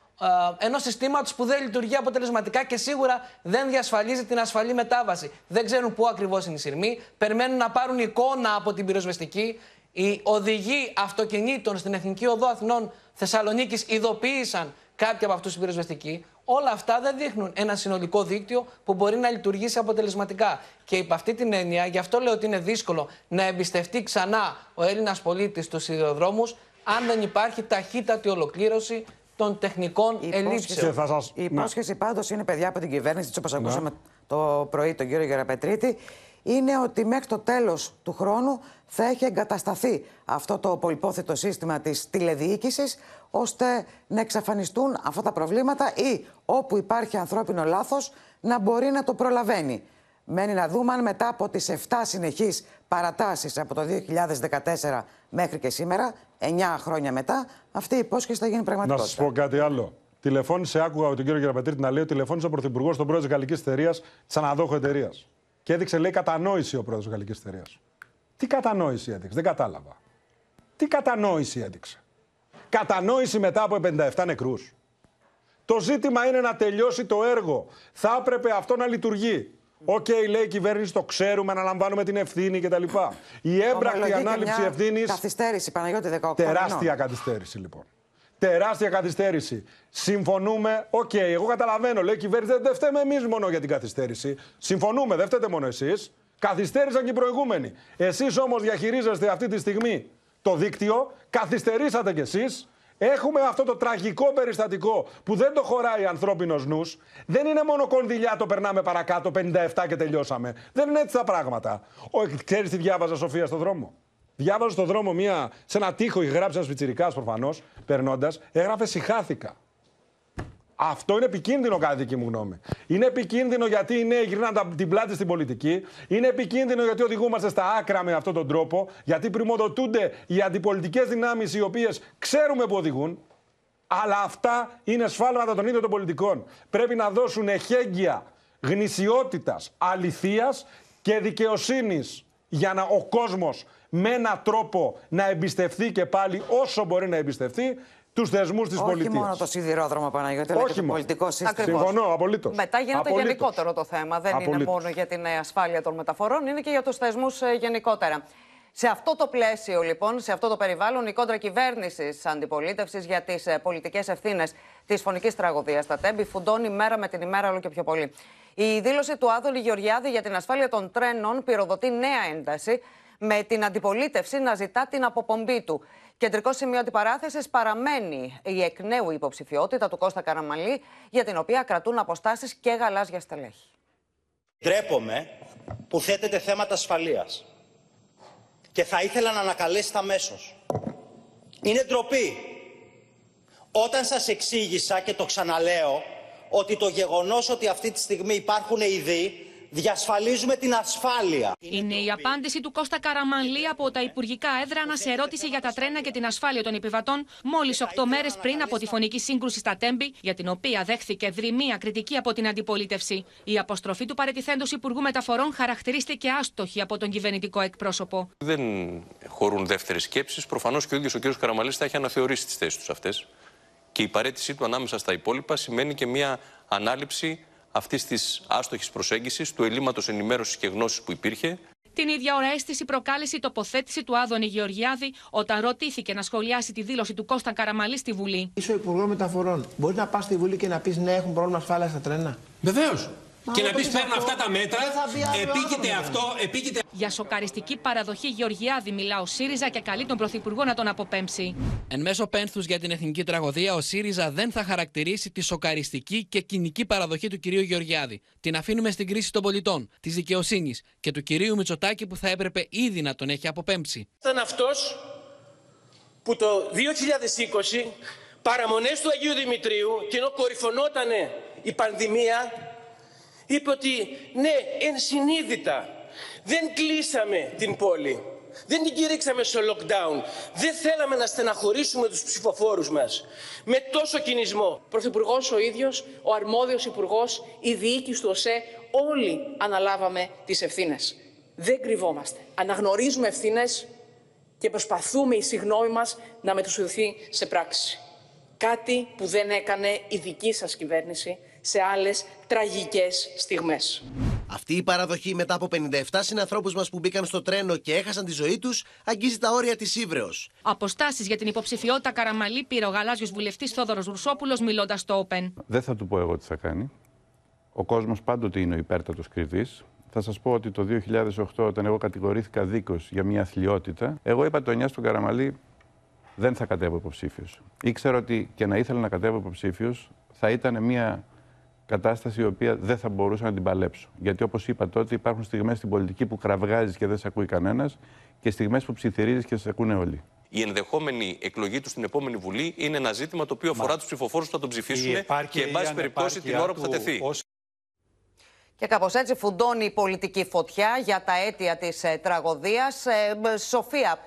ενός συστήματος που δεν λειτουργεί αποτελεσματικά και σίγουρα δεν διασφαλίζει την ασφαλή μετάβαση. Δεν ξέρουν πού ακριβώς είναι οι σειρμοί. Περιμένουν να πάρουν εικόνα από την πυροσβεστική. Οι οδηγοί αυτοκινήτων στην Εθνική Οδό Αθηνών Θεσσαλονίκης ειδοποίησαν κάποιοι από αυτούς του πυροσβεστικοί. Όλα αυτά δεν δείχνουν ένα συνολικό δίκτυο που μπορεί να λειτουργήσει αποτελεσματικά. Και υπ' αυτή την έννοια, γι' αυτό λέω ότι είναι δύσκολο να εμπιστευτεί ξανά ο Έλληνας πολίτης στους σιδηροδρόμους, αν δεν υπάρχει ταχύτατη ολοκλήρωση των τεχνικών ελλείψεων. Και θα σας- Η ναι. υπόσχεση πάντως είναι, παιδιά, από την κυβέρνηση, έτσι όπως ακούσαμε το πρωί τον κύριο Γεραπετρίτη, είναι ότι μέχρι το τέλος του χρόνου θα έχει εγκατασταθεί αυτό το πολυπόθετο σύστημα της τηλεδιοίκησης, ώστε να εξαφανιστούν αυτά τα προβλήματα ή όπου υπάρχει ανθρώπινο λάθος να μπορεί να το προλαβαίνει. Μένει να δούμε αν μετά από τις 7 συνεχείς παρατάσεις από το 2014 μέχρι και σήμερα, 9 χρόνια μετά, αυτή η υπόσχεση θα γίνει Να πραγματικότητα. σας πω κάτι άλλο. Τηλεφώνησε, άκουγα τον κύριο Γεραπετρίτη να λέει ότι τηλεφώνησε ο Πρωθυπουργός στον πρόεδρο της Γαλλικής Εταιρείας, της αναδόχου εταιρείας. Και έδειξε, λέει, κατανόηση ο πρόεδρος της Γαλλικής Εταιρείας. Τι κατανόηση έδειξε, δεν κατάλαβα. Τι κατανόηση έδειξε. Κατανόηση μετά από 57 νεκρούς. Το ζήτημα είναι να τελειώσει το έργο. Θα έπρεπε αυτό να λειτουργεί. Οκ, λέει η κυβέρνηση, το ξέρουμε, αναλαμβάνουμε την ευθύνη κτλ. Η έμπρακτη Ομολογεί και ανάληψη μια ευθύνη. Καθυστέρηση, Παναγιώτη, 18 Τεράστια μηνών. καθυστέρηση λοιπόν. Τεράστια καθυστέρηση. Συμφωνούμε. Οκ, εγώ καταλαβαίνω. Λέει η κυβέρνηση, δεν, δεν φταίμε εμείς μόνο για την καθυστέρηση. Συμφωνούμε, δεν φταίτε μόνο εσείς. Καθυστέρησαν και οι προηγούμενοι. Εσείς όμως διαχειρίζεστε αυτή τη στιγμή το δίκτυο, καθυστερήσατε κι εσείς. Έχουμε αυτό το τραγικό περιστατικό που δεν το χωράει ανθρώπινος νους. Δεν είναι μονοκονδυλιά το περνάμε παρακάτω, 57 και τελειώσαμε. Δεν είναι έτσι τα πράγματα. Ξέρεις τι διάβαζα, Σοφία, στον δρόμο; Διάβαζα στον δρόμο μία, σε ένα τείχο, είχε γράψει ένα πιτσυρικά προφανώς, περνώντας, έγραφε Συχάθηκα. Αυτό είναι επικίνδυνο, κατά δική μου γνώμη. Είναι επικίνδυνο γιατί οι νέοι γυρνάνε την πλάτη στην πολιτική. Είναι επικίνδυνο γιατί οδηγούμαστε στα άκρα με αυτόν τον τρόπο. Γιατί πρημοδοτούνται οι αντιπολιτικές δυνάμεις οι οποίες ξέρουμε που οδηγούν. Αλλά αυτά είναι σφάλματα των ίδιων των πολιτικών. Πρέπει να δώσουν εχέγγυα γνησιότητας, αληθείας και δικαιοσύνης για να ο κόσμος με έναν τρόπο να εμπιστευτεί και πάλι όσο μπορεί να εμπιστευτεί τους θεσμού της πολιτείας. Όχι μόνο το σιδηρόδρομο, Παναγιώτη, αλλά και το πολιτικό σύστημα. Συμφωνώ, απολύτως. Μετά γίνεται γενικότερο το θέμα. Δεν είναι μόνο για την ασφάλεια των μεταφορών, είναι και για τους θεσμούς γενικότερα. Σε αυτό το πλαίσιο, λοιπόν, σε αυτό το περιβάλλον, η κόντρα κυβέρνηση αντιπολίτευσης για τις πολιτικές ευθύνες της φωνικής τραγωδίας στα Τέμπη φουντώνει μέρα με την ημέρα όλο και πιο πολύ. Η δήλωση του Άδωνη Γεωργιάδη για την ασφάλεια των τρένων πυροδοτεί νέα ένταση, με την αντιπολίτευση να ζητά την αποπομπή του. Κεντρικό σημείο αντιπαράθεσης παραμένει η εκ νέου υποψηφιότητα του Κώστα Καραμαλή, για την οποία κρατούν αποστάσεις και γαλάζια στελέχη. Ντρέπομαι που θέτετε θέματα ασφαλείας και θα ήθελα να ανακαλέσετε αμέσως. Είναι ντροπή. Όταν σας εξήγησα και το ξαναλέω ότι το γεγονός ότι αυτή τη στιγμή υπάρχουν ειδοί διασφαλίζουμε την ασφάλεια. Είναι η απάντηση του Κώστα Καραμανλή από τα Υπουργικά Έδρανα σε ερώτηση για τα τρένα και την ασφάλεια των επιβατών, μόλις 8 μέρες πριν από τη φωνική σύγκρουση στα Τέμπη, για την οποία δέχθηκε δρυμία κριτική από την αντιπολίτευση. Η αποστροφή του παρετηθέντος Υπουργού Μεταφορών χαρακτηρίστηκε άστοχη από τον κυβερνητικό εκπρόσωπο. Δεν χωρούν δεύτερες σκέψεις. Προφανώς και ο ίδιος ο κ. Καραμαλής θα έχει αναθεωρήσει τις θέσεις τους αυτές. Και η παρέτησή του ανάμεσα στα υπόλοιπα σημαίνει και μια ανάληψη αυτής της άστοχης προσέγγισης, του ελλείμματος ενημέρωσης και γνώσης που υπήρχε. Την ίδια ώρα αίσθηση προκάλεσε η τοποθέτηση του Άδωνη Γεωργιάδη όταν ρωτήθηκε να σχολιάσει τη δήλωση του Κώστα Καραμαλή στη Βουλή. Είσαι ο Υπουργό Μεταφορών. Μπορεί να πας στη Βουλή και να πεις ναι, έχουν πρόβλημα ασφάλεια στα τρένα. Βεβαίως. Και να πεις παίρνω αυτά τα μέτρα, επίκειται αυτό, επίκειται. Για σοκαριστική παραδοχή Γεωργιάδη μιλά ο ΣΥΡΙΖΑ και καλεί τον Πρωθυπουργό να τον αποπέμψει. Εν μέσω πένθους για την εθνική τραγωδία, ο ΣΥΡΙΖΑ δεν θα χαρακτηρίσει τη σοκαριστική και κοινική παραδοχή του κυρίου Γεωργιάδη. Την αφήνουμε στην κρίση των πολιτών, της δικαιοσύνης και του κυρίου Μητσοτάκη που θα έπρεπε ήδη να τον έχει αποπέμψει. Ήταν αυτός που το 2020 παραμονές του Αγίου Δημητρίου και ενώ κορυφωνότανε η πανδημία είπε ότι ναι, ενσυνείδητα δεν κλείσαμε την πόλη. Δεν την κηρύξαμε στο lockdown. Δεν θέλαμε να στεναχωρήσουμε τους ψηφοφόρους μας. Με τόσο κινησμό. Πρωθυπουργός ο ίδιος, ο αρμόδιος υπουργός, η διοίκηση του ΟΣΕ, όλοι αναλάβαμε τις ευθύνες. Δεν κρυβόμαστε. Αναγνωρίζουμε ευθύνες και προσπαθούμε η συγνώμη μας να μετουσιωθεί σε πράξη. Κάτι που δεν έκανε η δική σας κυβέρνηση σε άλλες τραγικές στιγμές. Αυτή η παραδοχή μετά από 57 συνανθρώπους μας που μπήκαν στο τρένο και έχασαν τη ζωή τους αγγίζει τα όρια της ύβρεω. Αποστάσεις για την υποψηφιότητα Καραμαλή πήρε ο γαλάζιος βουλευτής Θόδωρος Ρουσόπουλος μιλώντας στο Open. Δεν θα του πω εγώ τι θα κάνει. Ο κόσμος πάντοτε είναι ο υπέρτατος κρυβής. Θα σας πω ότι το 2008, όταν εγώ κατηγορήθηκα δίκως για μια αθλειότητα, εγώ είπα το 9 στον Καραμαλή δεν θα κατέβω υποψήφιος. Ήξερα ότι και να ήθελα να κατέβω υποψήφιος θα ήταν μια κατάσταση η οποία δεν θα μπορούσα να την παλέψω. Γιατί όπως είπα τότε, υπάρχουν στιγμές στην πολιτική που κραυγάζεις και δεν σε ακούει κανένας και στιγμές που ψιθυρίζεις και σε ακούνε όλοι. Η ενδεχόμενη εκλογή του στην επόμενη Βουλή είναι ένα ζήτημα το οποίο αφορά τους ψηφοφόρους που θα τον ψηφίσουν και, εν πάση περιπτώσει, την ώρα που θα τεθεί. Και κάπως έτσι φουντώνει η πολιτική φωτιά για τα αίτια της ε, τραγωδίας. Ε, Σοφία,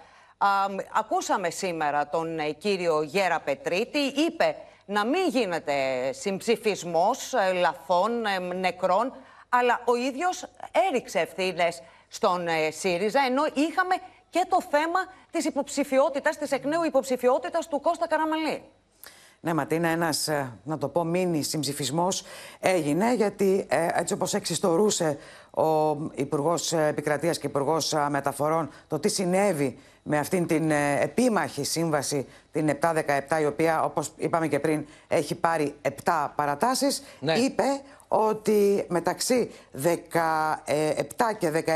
ακούσαμε σήμερα τον ε, κύριο Γέρα Πετρίτη. Είπε να μην γίνεται συμψηφισμός ε, λαθών, ε, νεκρών, αλλά ο ίδιος έριξε ευθύνες στον ε, ΣΥΡΙΖΑ, ενώ είχαμε και το θέμα της υποψηφιότητας, της εκ νέου υποψηφιότητας του Κώστα Καραμαλή. Ναι, Ματίνα, ένας, να το πω, μίνι συμψηφισμός έγινε, γιατί έτσι όπως εξιστορούσε ο Υπουργός Επικρατείας και Υπουργός Μεταφορών το τι συνέβη με αυτήν την ε, επίμαχη σύμβαση, την 717, η οποία, όπως είπαμε και πριν, έχει πάρει 7 παρατάσεις, ναι. είπε ότι μεταξύ 17 και 19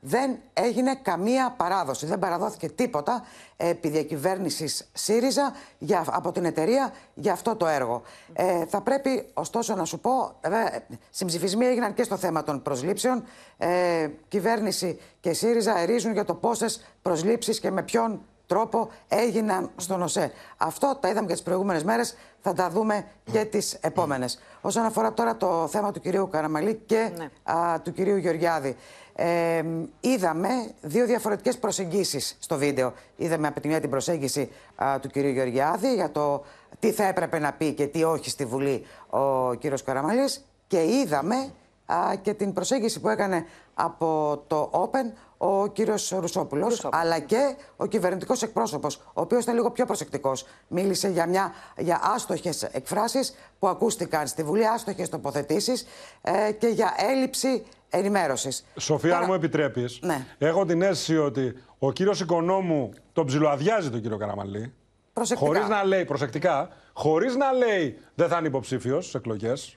δεν έγινε καμία παράδοση. Δεν παραδόθηκε τίποτα επί διακυβέρνησης ΣΥΡΙΖΑ για, από την εταιρεία για αυτό το έργο. Ε, θα πρέπει ωστόσο να σου πω, βέβαια, συμψηφισμοί έγιναν και στο θέμα των προσλήψεων. Ε, κυβέρνηση και ΣΥΡΙΖΑ ερίζουν για το πόσες προσλήψεις και με ποιον τρόπο έγιναν στον ΟΣΕ. Αυτό τα είδαμε και τις προηγούμενες μέρες, θα τα δούμε και τις επόμενες. Όσον αφορά τώρα το θέμα του κυρίου Καραμαλή και α, του κυρίου Γεωργιάδη. Ε, είδαμε δύο διαφορετικές προσεγγίσεις στο βίντεο. Είδαμε από τη μια την προσέγγιση α, του κυρίου Γεωργιάδη για το τι θα έπρεπε να πει και τι όχι στη Βουλή ο κύριος Καραμαλής και είδαμε α, και την προσέγγιση που έκανε από το Open ο κύριος Ρουσόπουλος, αλλά και ο κυβερνητικός εκπρόσωπος, ο οποίος ήταν λίγο πιο προσεκτικός. Μίλησε για, μια, για άστοχες εκφράσεις που ακούστηκαν στη Βουλή, άστοχες τοποθετήσεις ε, και για έλλειψη ενημέρωσης. Σοφία, αν μου επιτρέπεις, Ναι. έχω την αίσθηση ότι ο κύριος Οικονόμου τον ψιλοαδιάζει τον κύριο Καραμαλή. Προσεκτικά. Χωρίς να λέει, προσεκτικά, χωρίς να λέει δεν θα είναι υποψήφιος στις εκλογές.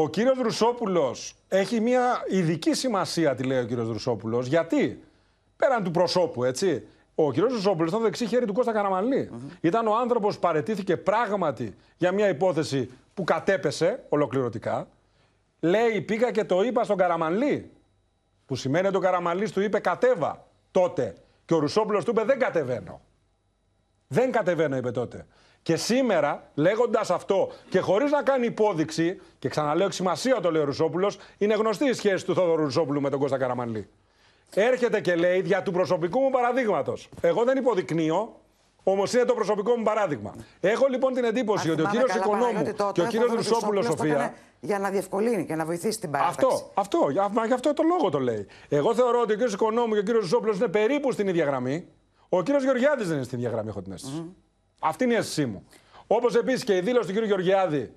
Ο κύριος Ρουσόπουλος έχει μια ειδική σημασία, τη λέει ο κύριος Ρουσόπουλος. Γιατί, πέραν του προσώπου, έτσι. Ο κύριος Ρουσόπουλος ήταν το δεξί χέρι του Κώστα Καραμαλή. Ήταν ο άνθρωπος που παρετήθηκε πράγματι για μια υπόθεση που κατέπεσε ολοκληρωτικά. Λέει, πήγα και το είπα στον Καραμαλή. Που σημαίνει ότι ο Καραμαλής του είπε κατέβα τότε. Και ο Ρουσόπουλος του είπε δεν κατεβαίνω. Δεν κατεβαίνω, είπε τότε. Και σήμερα, λέγοντας αυτό και χωρίς να κάνει υπόδειξη, και ξαναλέω εξ σημασία το λέει ο Ρουσόπουλος, είναι γνωστή η σχέση του Θόδωρου Ρουσόπουλου με τον Κώστα Καραμανλή. Έρχεται και λέει δια του προσωπικού μου παραδείγματος. Εγώ δεν υποδεικνύω, όμως είναι το προσωπικό μου παράδειγμα. Έχω λοιπόν την εντύπωση ότι ο Θυμάμαι κύριος καλά, Οικονόμου Παναγιώτη, τότε και ο ο κύριος Θόδωρος Ρουσόπουλο, Ρουσόπουλος το Σοφία. έκανε Για να διευκολύνει και να βοηθήσει την παράταξη. Αυτό, αυτό, για- μα γι' αυτό το λόγο το λέει. Εγώ θεωρώ ότι ο κύριος Οικονόμου και ο κύριος Ρουσόπουλος είναι περίπου στην ίδια γραμμή. Ο κύριος Γεωργιάδης δεν είναι στην ίδια γραμμή, έχω την αισθηση Αυτή είναι η αίσθησή μου. Όπως επίσης και η δήλωση του κ. Γεωργιάδη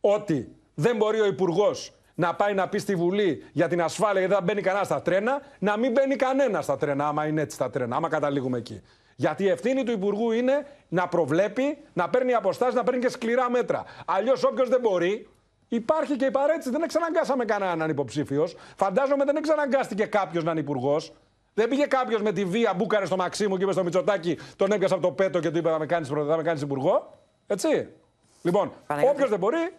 ότι δεν μπορεί ο Υπουργός να πάει να πει στη Βουλή για την ασφάλεια γιατί δεν μπαίνει κανένα στα τρένα, να μην μπαίνει κανένα στα τρένα, άμα είναι έτσι τα τρένα, άμα καταλήγουμε εκεί. Γιατί η ευθύνη του Υπουργού είναι να προβλέπει, να παίρνει αποστάσεις, να παίρνει και σκληρά μέτρα. Αλλιώς όποιος δεν μπορεί, υπάρχει και η παρέτηση. Δεν εξαναγκάσαμε κανέναν να είναι υποψήφιος. Φαντάζομαι δεν εξαναγκάστηκε κάποιος να είναι υπουργός. Δεν πήγε κάποιος με τη βία, μπούκαρε στο Μαξίμου και είπε στο Μητσοτάκι, τον έπιασε από το πέτο και του είπε θα με κάνεις θα με κάνεις υπουργό. Έτσι. Λοιπόν, Παναγιώτη. όποιος δεν μπορεί,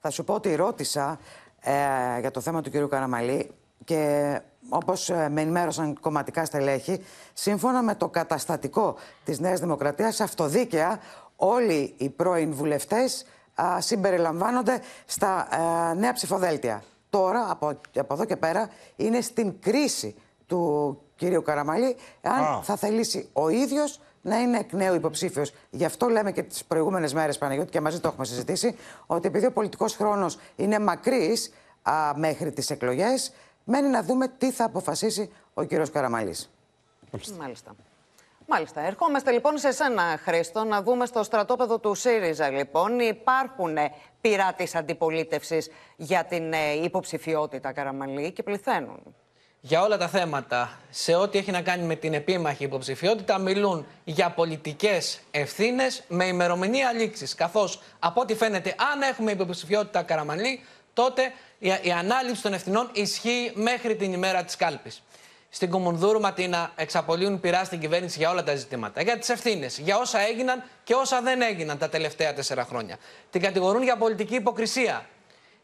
Θα σου πω ότι ρώτησα ε, για το θέμα του κυρίου Καραμαλή και όπως ε, με ενημέρωσαν κομματικά στελέχη, σύμφωνα με το καταστατικό της Νέας Δημοκρατίας, αυτοδίκαια όλοι οι πρώην βουλευτές α, συμπεριλαμβάνονται στα ε, νέα ψηφοδέλτια. Τώρα, από, από εδώ και πέρα, είναι στην κρίση του κυρίου Καραμαλή, αν Α. θα θελήσει ο ίδιος να είναι εκ νέου υποψήφιος. Γι' αυτό λέμε και τις προηγούμενες μέρες, Παναγιώτη, και μαζί το έχουμε συζητήσει, ότι επειδή ο πολιτικός χρόνος είναι μακρύς μέχρι τις εκλογές, μένει να δούμε τι θα αποφασίσει ο κύριος Καραμαλής. Μάλιστα. Μάλιστα. Ερχόμαστε λοιπόν σε εσένα, Χρήστο, να δούμε στο στρατόπεδο του ΣΥΡΙΖΑ. Λοιπόν, υπάρχουν ε, πειρά της αντιπολίτευσης για την ε, υποψηφιότητα Καραμαλή και πληθαίνουν. Για όλα τα θέματα, σε ό,τι έχει να κάνει με την επίμαχη υποψηφιότητα, μιλούν για πολιτικές ευθύνες με ημερομηνία λήξης. Καθώς, από ό,τι φαίνεται, αν έχουμε υποψηφιότητα Καραμανλή, τότε η, η ανάληψη των ευθυνών ισχύει μέχρι την ημέρα της κάλπης. Στην Κομουνδούρου Ματίνα εξαπολύουν πειρά στην κυβέρνηση για όλα τα ζητήματα. Για τις ευθύνες, για όσα έγιναν και όσα δεν έγιναν τα τελευταία τέσσερα χρόνια. Την κατηγορούν για πολιτική υποκρισία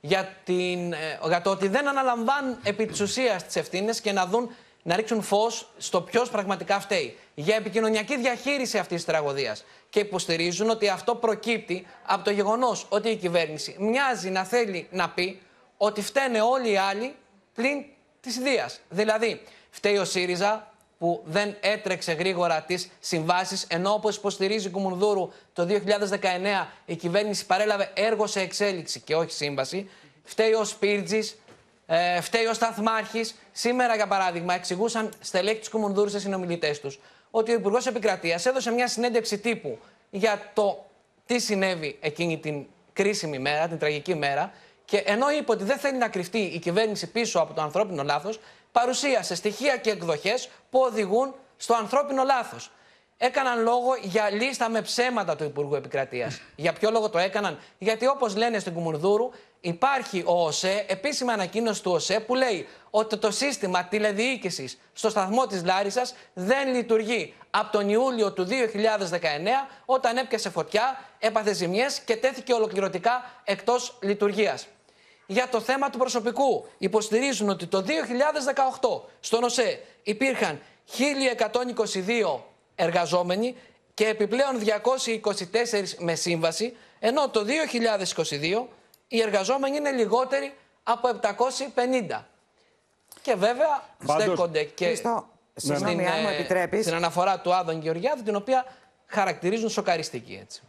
για, την, ε, για το ότι δεν αναλαμβάνουν επί της ουσίας τις ευθύνες και να, δουν, να ρίξουν φως στο ποιος πραγματικά φταίει. Για επικοινωνιακή διαχείριση αυτής της τραγωδίας. Και υποστηρίζουν ότι αυτό προκύπτει από το γεγονός ότι η κυβέρνηση μοιάζει να θέλει να πει ότι φταίνε όλοι οι άλλοι πλην της Δίας. Δηλαδή, φταίει ο ΣΥΡΙΖΑ που δεν έτρεξε γρήγορα τις συμβάσεις, ενώ όπως υποστηρίζει η Κουμουνδούρου το 2019 η κυβέρνηση παρέλαβε έργο σε εξέλιξη και όχι σύμβαση. Φταίει ο Σπίρτζης, ε, φταίει ο Σταθμάρχης. Σήμερα, για παράδειγμα, εξηγούσαν στελέχη της Κουμουνδούρου σε συνομιλητές τους ότι ο Υπουργός Επικρατείας έδωσε μια συνέντευξη τύπου για το τι συνέβη εκείνη την κρίσιμη μέρα, την τραγική μέρα. Και ενώ είπε ότι δεν θέλει να κρυφτεί η κυβέρνηση πίσω από το ανθρώπινο λάθος, παρουσίασε στοιχεία και εκδοχές που οδηγούν στο ανθρώπινο λάθος. έκαναν λόγο για λίστα με ψέματα του Υπουργού Επικρατείας. για ποιο λόγο το έκαναν, Γιατί όπως λένε στην Κουμουρδούρου, υπάρχει ο ΟΣΕ, επίσημη ανακοίνωση του ΟΣΕ, που λέει ότι το σύστημα τηλεδιοίκησης στο σταθμό της Λάρισας δεν λειτουργεί από τον Ιούλιο του 2019, όταν έπιασε φωτιά, έπαθε ζημιές και τέθηκε ολοκληρωτικά εκτός λειτουργίας. Για το θέμα του προσωπικού, υποστηρίζουν ότι το 2018 στον ΟΣΕ υπήρχαν 1122 εργαζόμενοι και επιπλέον 224 με σύμβαση, ενώ το 2022 οι εργαζόμενοι είναι λιγότεροι από 750. Και βέβαια Πάντως... στέκονται και Χριστό, στην, στην, αν μου ε, επιτρέπεις. στην αναφορά του Άδων Γεωργιάδη, την οποία χαρακτηρίζουν σοκαριστική έτσι.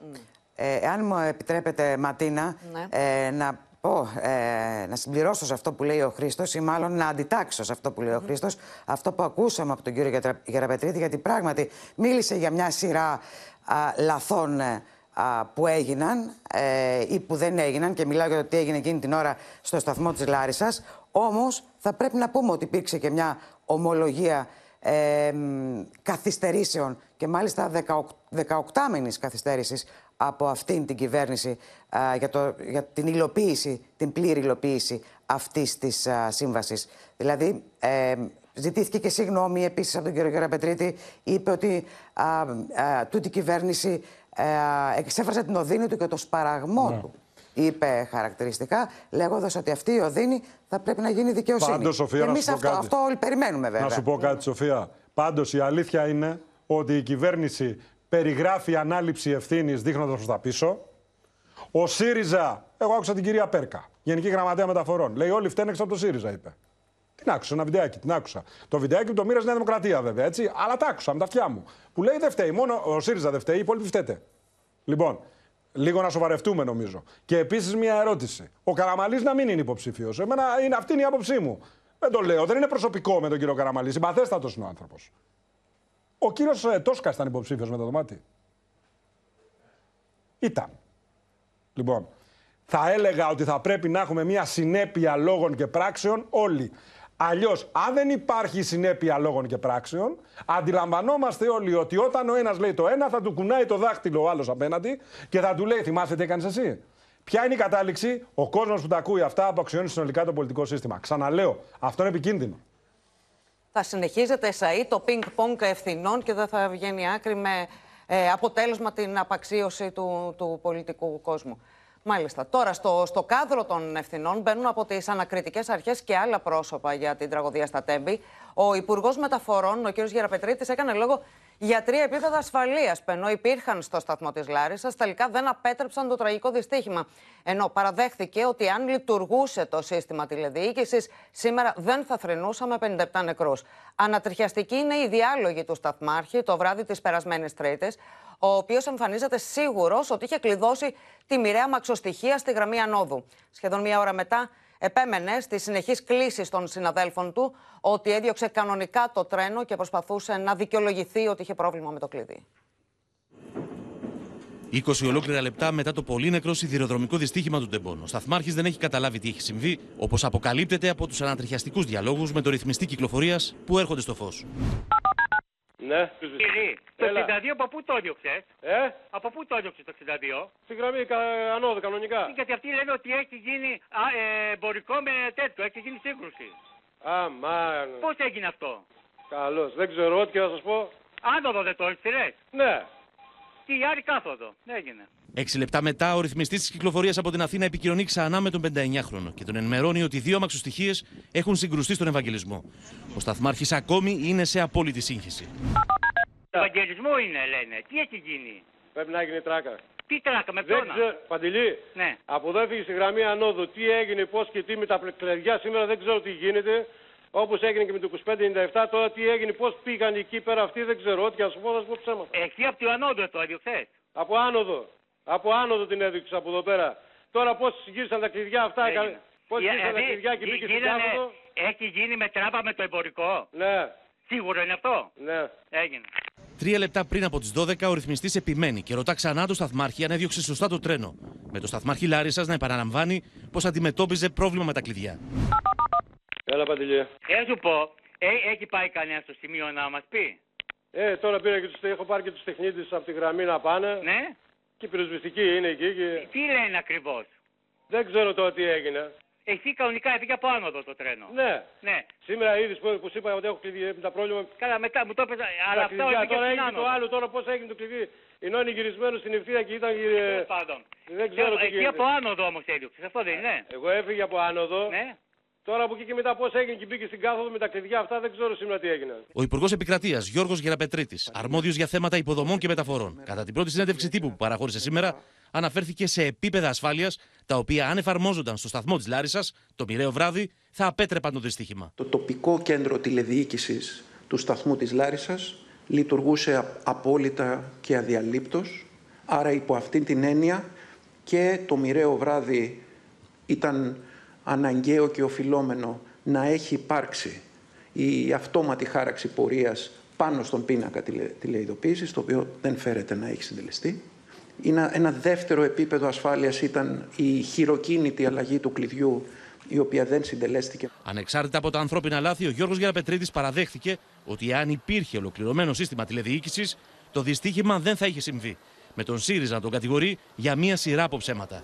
Ε, αν μου επιτρέπετε, Ματίνα, ε, να πω, ε, να συμπληρώσω σε αυτό που λέει ο Χρήστος ή μάλλον να αντιτάξω σε αυτό που λέει ο Χρήστος, αυτό που ακούσαμε από τον κύριο Γερα- Γεραπετρίτη, γιατί πράγματι μίλησε για μια σειρά α, λαθών ε, α, που έγιναν ε, ή που δεν έγιναν και μιλάω για το τι έγινε εκείνη την ώρα στο σταθμό της Λάρισας. Όμως θα πρέπει να πούμε ότι υπήρξε και μια ομολογία ε, μ, καθυστερήσεων και μάλιστα 18, 18 μήνες καθυστέρησης από αυτήν την κυβέρνηση α, για, το, για την υλοποίηση, την πλήρη υλοποίηση αυτής της α, σύμβασης. Δηλαδή, ε, ζητήθηκε και συγγνώμη επίσης από τον κύριο Γεραπετρίτη, είπε ότι α, α, τούτη η κυβέρνηση α, εξέφρασε την οδύνη του και το σπαραγμό Ναι. του. Είπε χαρακτηριστικά, λέγοντας ότι αυτή η οδύνη θα πρέπει να γίνει δικαιοσύνη. Πάντως, Σοφία, και να εμείς σου πω αυτό, κάτι. αυτό όλοι περιμένουμε, βέβαια. Να σου πω κάτι, Σοφία. Πάντως η αλήθεια είναι ότι η κυβέρνηση περιγράφει ανάληψη ευθύνης δείχνοντας προς τα πίσω. Ο ΣΥΡΙΖΑ, εγώ άκουσα την κυρία Πέρκα, Γενική Γραμματέα Μεταφορών. Λέει: Όλοι φταίνε έξω από το ΣΥΡΙΖΑ, είπε. Την άκουσα, ένα βιντεάκι, την άκουσα. Το βιντεάκι που το μοίρασε Νέα Δημοκρατία, βέβαια, έτσι. Αλλά τα άκουσα με τα αυτιά μου. Που λέει: Δεν φταίει, μόνο ο ΣΥΡΙΖΑ δεν φταίει, οι υπόλοιποι φταίτε. Λοιπόν, λίγο να σοβαρευτούμε νομίζω. Και επίσης μια ερώτηση. Ο Καραμαλής να μην είναι υποψήφιος. Εμένα είναι, αυτή είναι η άποψή μου. Δεν το λέω, δεν είναι προσωπικό με τον κύριο Καραμαλή. Συμπαθέστατος είναι ο άνθρωπος. Ο κύριος Τόσκα ήταν υποψήφιος με το δωμάτι. Ήταν. Λοιπόν, θα έλεγα ότι θα πρέπει να έχουμε μια συνέπεια λόγων και πράξεων όλοι. Αλλιώς, αν δεν υπάρχει συνέπεια λόγων και πράξεων, αντιλαμβανόμαστε όλοι ότι όταν ο ένας λέει το ένα, θα του κουνάει το δάχτυλο ο άλλος απέναντι και θα του λέει: Θυμάσαι τι έκανες εσύ. Ποια είναι η κατάληξη, ο κόσμος που τα ακούει αυτά αποξιώνει συνολικά το πολιτικό σύστημα. Ξαναλέω, αυτό είναι επικίνδυνο. Θα συνεχίζεται εσαΐ το πινκ-πονγκ ευθυνών και δεν θα βγαίνει άκρη με ε, αποτέλεσμα την απαξίωση του, του πολιτικού κόσμου. Μάλιστα. Τώρα, στο, στο κάδρο των ευθυνών μπαίνουν από τις ανακριτικές αρχές και άλλα πρόσωπα για την τραγωδία στα Τέμπη. Ο Υπουργός Μεταφορών, ο κ. Γεραπετρίτης, έκανε λόγο για τρία επίπεδα ασφαλείας. Ενώ υπήρχαν στο σταθμό της Λάρισας, τελικά δεν απέτρεψαν το τραγικό δυστύχημα. Ενώ παραδέχθηκε ότι αν λειτουργούσε το σύστημα τηλεδιοίκησης, σήμερα δεν θα θρυνούσαμε 57 νεκρούς. Ανατριχιαστική είναι η διάλογη του Σταθμάρχη το βράδυ της περασμένης Τρίτης, ο οποίος εμφανίζεται σίγουρος ότι είχε κλειδώσει τη μοιραία μαξοστοιχεία στη γραμμή ανόδου. Σχεδόν μία ώρα μετά, επέμενε στις συνεχείς κλήσεις των συναδέλφων του ότι έδιωξε κανονικά το τρένο και προσπαθούσε να δικαιολογηθεί ότι είχε πρόβλημα με το κλειδί. 20 ολόκληρα λεπτά μετά το πολύ νεκρό σιδηροδρομικό δυστύχημα του Ντεμπόν. Ο Σταθμάρχης δεν έχει καταλάβει τι έχει συμβεί, όπως αποκαλύπτεται από τους ανατριχιαστικούς διαλόγους με το ρυθμιστή κυκλοφορίας που έρχονται στο φως. Ναι. Κύριε, το Έλα. 62 από πού το έδιωξε, Ε, από πού το έδιωξε το 62. στη γραμμή κα- ανώδου κανονικά. Γιατί αυτοί λένε ότι έχει γίνει α, ε, εμπορικό με τέτοιο, έχει γίνει σύγκρουση. Αμάν. Πώς έγινε αυτό; Καλώς. Δεν ξέρω ό,τι και θα σας πω. Άνοδο δεν το έστειλες; Ναι. Τι άλλη κάθοδο. Έγινε. Έξι λεπτά μετά, ο ρυθμιστής της κυκλοφορίας από την Αθήνα επικοινωνεί ξανά με τον 59χρονο και τον ενημερώνει ότι δύο αμαξοστοιχίες έχουν συγκρουστεί στον Ευαγγελισμό. Ο Σταθμάρχης ακόμη είναι σε απόλυτη σύγχυση. Ευαγγελισμό είναι λένε. Τι έχει γίνει; Πρέπει να γίνει τράκα. Τι τράκα με Δεν ποιον. ξέρω. Παντελή. Ναι. Από εδώ έφυγε στη γραμμή ανώδου. Τι έγινε, πώς και τι με τα πλε- κλειδιά σήμερα δεν ξέρω τι γίνεται. Όπως έγινε και με το 2597, τώρα τι έγινε, πώς πήγαν εκεί πέρα αυτοί δεν ξέρω. Ό,τι και να σου πω, θα σου πω ψέματα. Εσύ από το ανώδο το έδιωξες. Από άνοδο. Από άνοδο την έδειξα από εδώ πέρα. Τώρα πώς γύρισαν τα κλειδιά αυτά, Έγινε. πώς Για- γύρισαν τα δηλαδή, κλειδιά και γι- μπήκε στην γίνανε- κάθοδο. Έχει γίνει με τράπα με το εμπορικό. Ναι. Σίγουρο είναι αυτό; Ναι. Έγινε. Τρία λεπτά πριν από τις 12, ο ρυθμιστής επιμένει και ρωτά ξανά τον Σταθμάρχη αν έδιωξε σωστά το τρένο. Με τον Σταθμάρχη Λάρισας να επαναλαμβάνει πως αντιμετώπιζε πρόβλημα με τα κλειδιά. Έλα, Παντελή. Ε, σου πω, ε, έχει πάει κανένα στο σημείο να μας πει; Ε, τώρα πήρα και τους, έχω πάρει και τους τεχνίτες από τη γραμμή να πάνε. Ναι. Και η πυροσβεστική είναι εκεί και... Τι λένε ακριβώς; Δεν ξέρω τώρα τι έγινε. Εσύ κανονικά έφυγε από άνοδο το τρένο. Ναι. Ναι. Σήμερα είδες που, που σου είπα ότι έχω κλειδί με τα πρόβλημα. Καλά, μετά μου το έπαιζε. Αλλά τα αυτό κλειδιά. έφυγε τώρα στην έγινε το άνοδο. άλλο, τώρα πώς έγινε το κλειδί. Ενώ είναι γυρισμένο στην ευθεία και ήταν... ε, Τέλος πάντων. Δεν ξέρω τι Εκεί γίνεται. από άνοδο όμως έδιωξες. Αυτό δεν είναι. Εγώ έφυγα από άνοδο. Ναι. Τώρα από εκεί και μετά πώς έγινε και μπήκε στην κάθοδο με τα κλειδιά αυτά δεν ξέρω σήμερα τι έγινε. Ο Υπουργός Επικρατείας Γιώργος Γεραπετρίτης, αρμόδιος για θέματα υποδομών και μεταφορών, κατά την πρώτη συνέντευξη τύπου που παραχώρησε σήμερα, αναφέρθηκε σε επίπεδα ασφάλειας τα οποία, αν εφαρμόζονταν στο σταθμό της Λάρισας το μοιραίο βράδυ, θα απέτρεπαν το δυστύχημα. Το τοπικό κέντρο τηλεδιοίκησης του σταθμού της Λάρισας λειτουργούσε α- απόλυτα και αδιαλείπτως. Άρα υπό αυτήν την έννοια και το μοιραίο βράδυ ήταν αναγκαίο και οφειλόμενο να έχει υπάρξει η αυτόματη χάραξη πορείας πάνω στον πίνακα τηλε, τηλεειδοποίησης, το οποίο δεν φέρεται να έχει συντελεστεί. Ένα, ένα δεύτερο επίπεδο ασφάλειας ήταν η χειροκίνητη αλλαγή του κλειδιού, η οποία δεν συντελέστηκε. Ανεξάρτητα από τα ανθρώπινα λάθη, ο Γιώργος Γεραπετρίτη παραδέχθηκε ότι αν υπήρχε ολοκληρωμένο σύστημα τηλεδιοίκησης, το δυστύχημα δεν θα είχε συμβεί. Με τον ΣΥΡΙΖΑ να τον κατηγορεί για μία σειρά από ψέματα.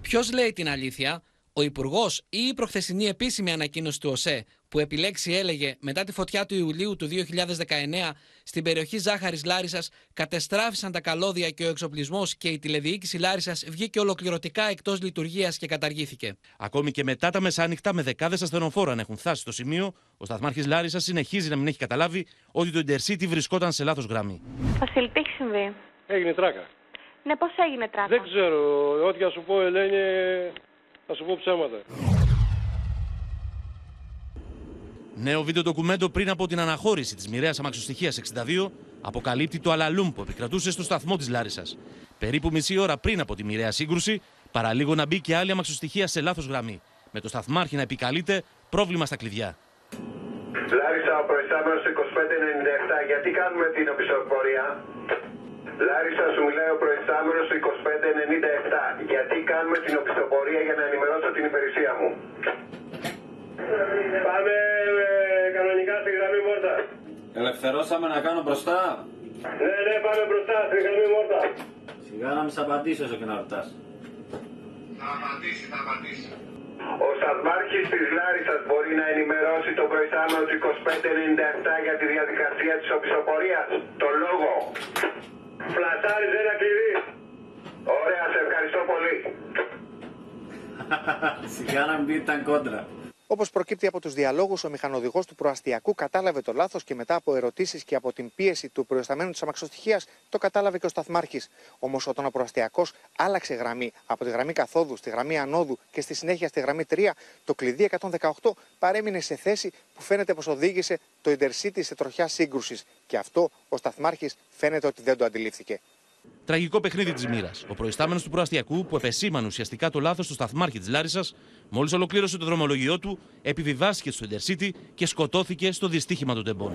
Ποιος λέει την αλήθεια, ο Υπουργός ή η προχθεσινή επίσημη ανακοίνωση του ΟΣΕ που επιλέξει έλεγε μετά τη φωτιά του Ιουλίου του 2019 στην περιοχή Ζάχαρης Λάρισας κατεστράφησαν τα καλώδια και ο εξοπλισμός και η τηλεδιοίκηση Λάρισας βγήκε ολοκληρωτικά εκτός λειτουργίας και καταργήθηκε. Ακόμη και μετά τα μεσάνυχτα, με δεκάδες ασθενοφόρα να έχουν φτάσει στο σημείο, ο Σταθμάρχης Λάρισας συνεχίζει να μην έχει καταλάβει ότι το Intercity βρισκόταν σε λάθος γραμμή. Βασίλη, τι έχει συμβεί; Έγινε τράκα. Ναι, πώς έγινε τράκα; Δεν ξέρω. Ό,τι θα σου πω, Ελένη, θα σου πω ψέματα. Νέο βίντεο ντοκουμέντο πριν από την αναχώρηση της μοιραίας αμαξοστοιχίας 62 αποκαλύπτει το αλαλούμ που επικρατούσε στο σταθμό της Λάρισας. Περίπου μισή ώρα πριν από τη μοιραία σύγκρουση, παραλίγο να μπει και άλλη αμαξοστοιχεία σε λάθος γραμμή. Με το σταθμάρχη να επικαλείται πρόβλημα στα κλειδιά. Λάρισα, ο προϊστάμενος 2597, γιατί κάνουμε την οπισθοπορία; Λάρισα, σου μιλάει ο προϊστάμενος 2597, γιατί κάνουμε την οπισθοπορία για να ενημερώσω την υπηρεσία μου. Πάμε ε, κανονικά στη γραμμή Μόρτα. Ελευθερώσαμε να κάνω μπροστά. Ναι, ναι, πάμε μπροστά στη γραμμή Μόρτα. Σιγά να μη σ' απαντήσω όσο και να ρωτάς. Θα απαντήσει, θα απαντήσει. Ο σταθμάρχης της Λάρισας μπορεί να ενημερώσει τον προϊστάμενο του 2597 για τη διαδικασία της οπισθοπορίας. Το λόγο. Φλασάρεις ένα κλειδί. Ωραία, σε ευχαριστώ πολύ. (laughs) Σιγά να μην πει ήταν κόντρα. Όπως προκύπτει από τους διαλόγους, ο μηχανοδηγός του προαστιακού κατάλαβε το λάθος και μετά από ερωτήσεις και από την πίεση του προϊσταμένου της αμαξοστοιχεία, το κατάλαβε και ο σταθμάρχης. Όμως, όταν ο προαστιακός άλλαξε γραμμή από τη γραμμή καθόδου στη γραμμή ανόδου και στη συνέχεια στη γραμμή 3, το κλειδί 118 παρέμεινε σε θέση που φαίνεται πως οδήγησε το Intercity σε τροχιά σύγκρουσης. Και αυτό ο σταθμάρχης φαίνεται ότι δεν το αντιλήφθηκε. Τραγικό παιχνίδι της μοίρας. Ο προϊστάμενος του προαστιακού, που επεσήμανε ουσιαστικά το λάθος του σταθμάρχη της Λάρισας, μόλις ολοκλήρωσε το δρομολογιό του, επιβιβάστηκε στο Intercity και σκοτώθηκε στο δυστύχημα των τεμπών.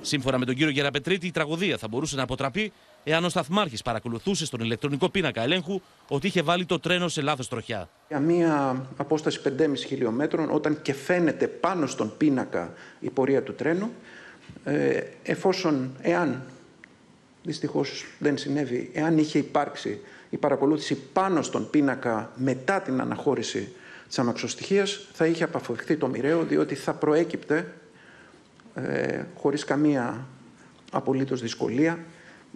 Σύμφωνα με τον κύριο Γεραπετρίτη, η τραγωδία θα μπορούσε να αποτραπεί εάν ο σταθμάρχης παρακολουθούσε στον ηλεκτρονικό πίνακα ελέγχου ότι είχε βάλει το τρένο σε λάθος τροχιά. Για μία απόσταση 5,5 χιλιόμετρων, όταν και φαίνεται πάνω στον πίνακα η πορεία του τρένου, ε, εφόσον, εάν δυστυχώς δεν συνέβη, εάν είχε υπάρξει η παρακολούθηση πάνω στον πίνακα μετά την αναχώρηση της αμαξοστοιχίας, θα είχε αποφευχθεί το μοιραίο, διότι θα προέκυπτε, ε, χωρίς καμία απολύτως δυσκολία,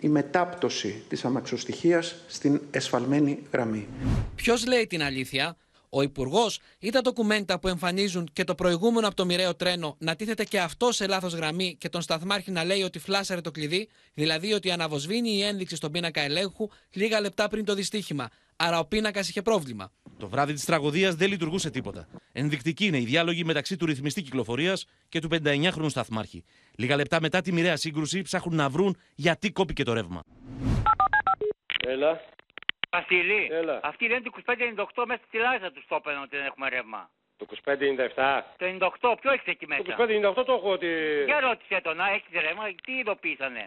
η μετάπτωση της αμαξοστοιχίας στην εσφαλμένη γραμμή. Ποιος λέει την αλήθεια, ο Υπουργός ή τα ντοκουμέντα που εμφανίζουν και το προηγούμενο από το μοιραίο τρένο να τίθεται και αυτό σε λάθος γραμμή και τον σταθμάρχη να λέει ότι φλάσαρε το κλειδί, δηλαδή ότι αναβοσβήνει η ένδειξη στον πίνακα ελέγχου λίγα λεπτά πριν το δυστύχημα. Άρα ο πίνακας είχε πρόβλημα. Το βράδυ της τραγωδίας δεν λειτουργούσε τίποτα. Ενδεικτική είναι η διάλογη μεταξύ του ρυθμιστή κυκλοφορίας και του 59χρονου σταθμάρχη. Λίγα λεπτά μετά τη μοιραία σύγκρουση ψάχνουν να βρουν γιατί κόπηκε το ρεύμα. Έλα. Βασίλη, αυτή λένε το 2598 μέσα στη Λάρισα τους το έπαιρναν ότι δεν έχουμε ρεύμα. Το 2597. Το 98, ποιο έχεις εκεί μέσα; Το 2598 το έχω ότι... Για ρώτησε τον, να έχεις ρεύμα, τι ειδοποίησανε;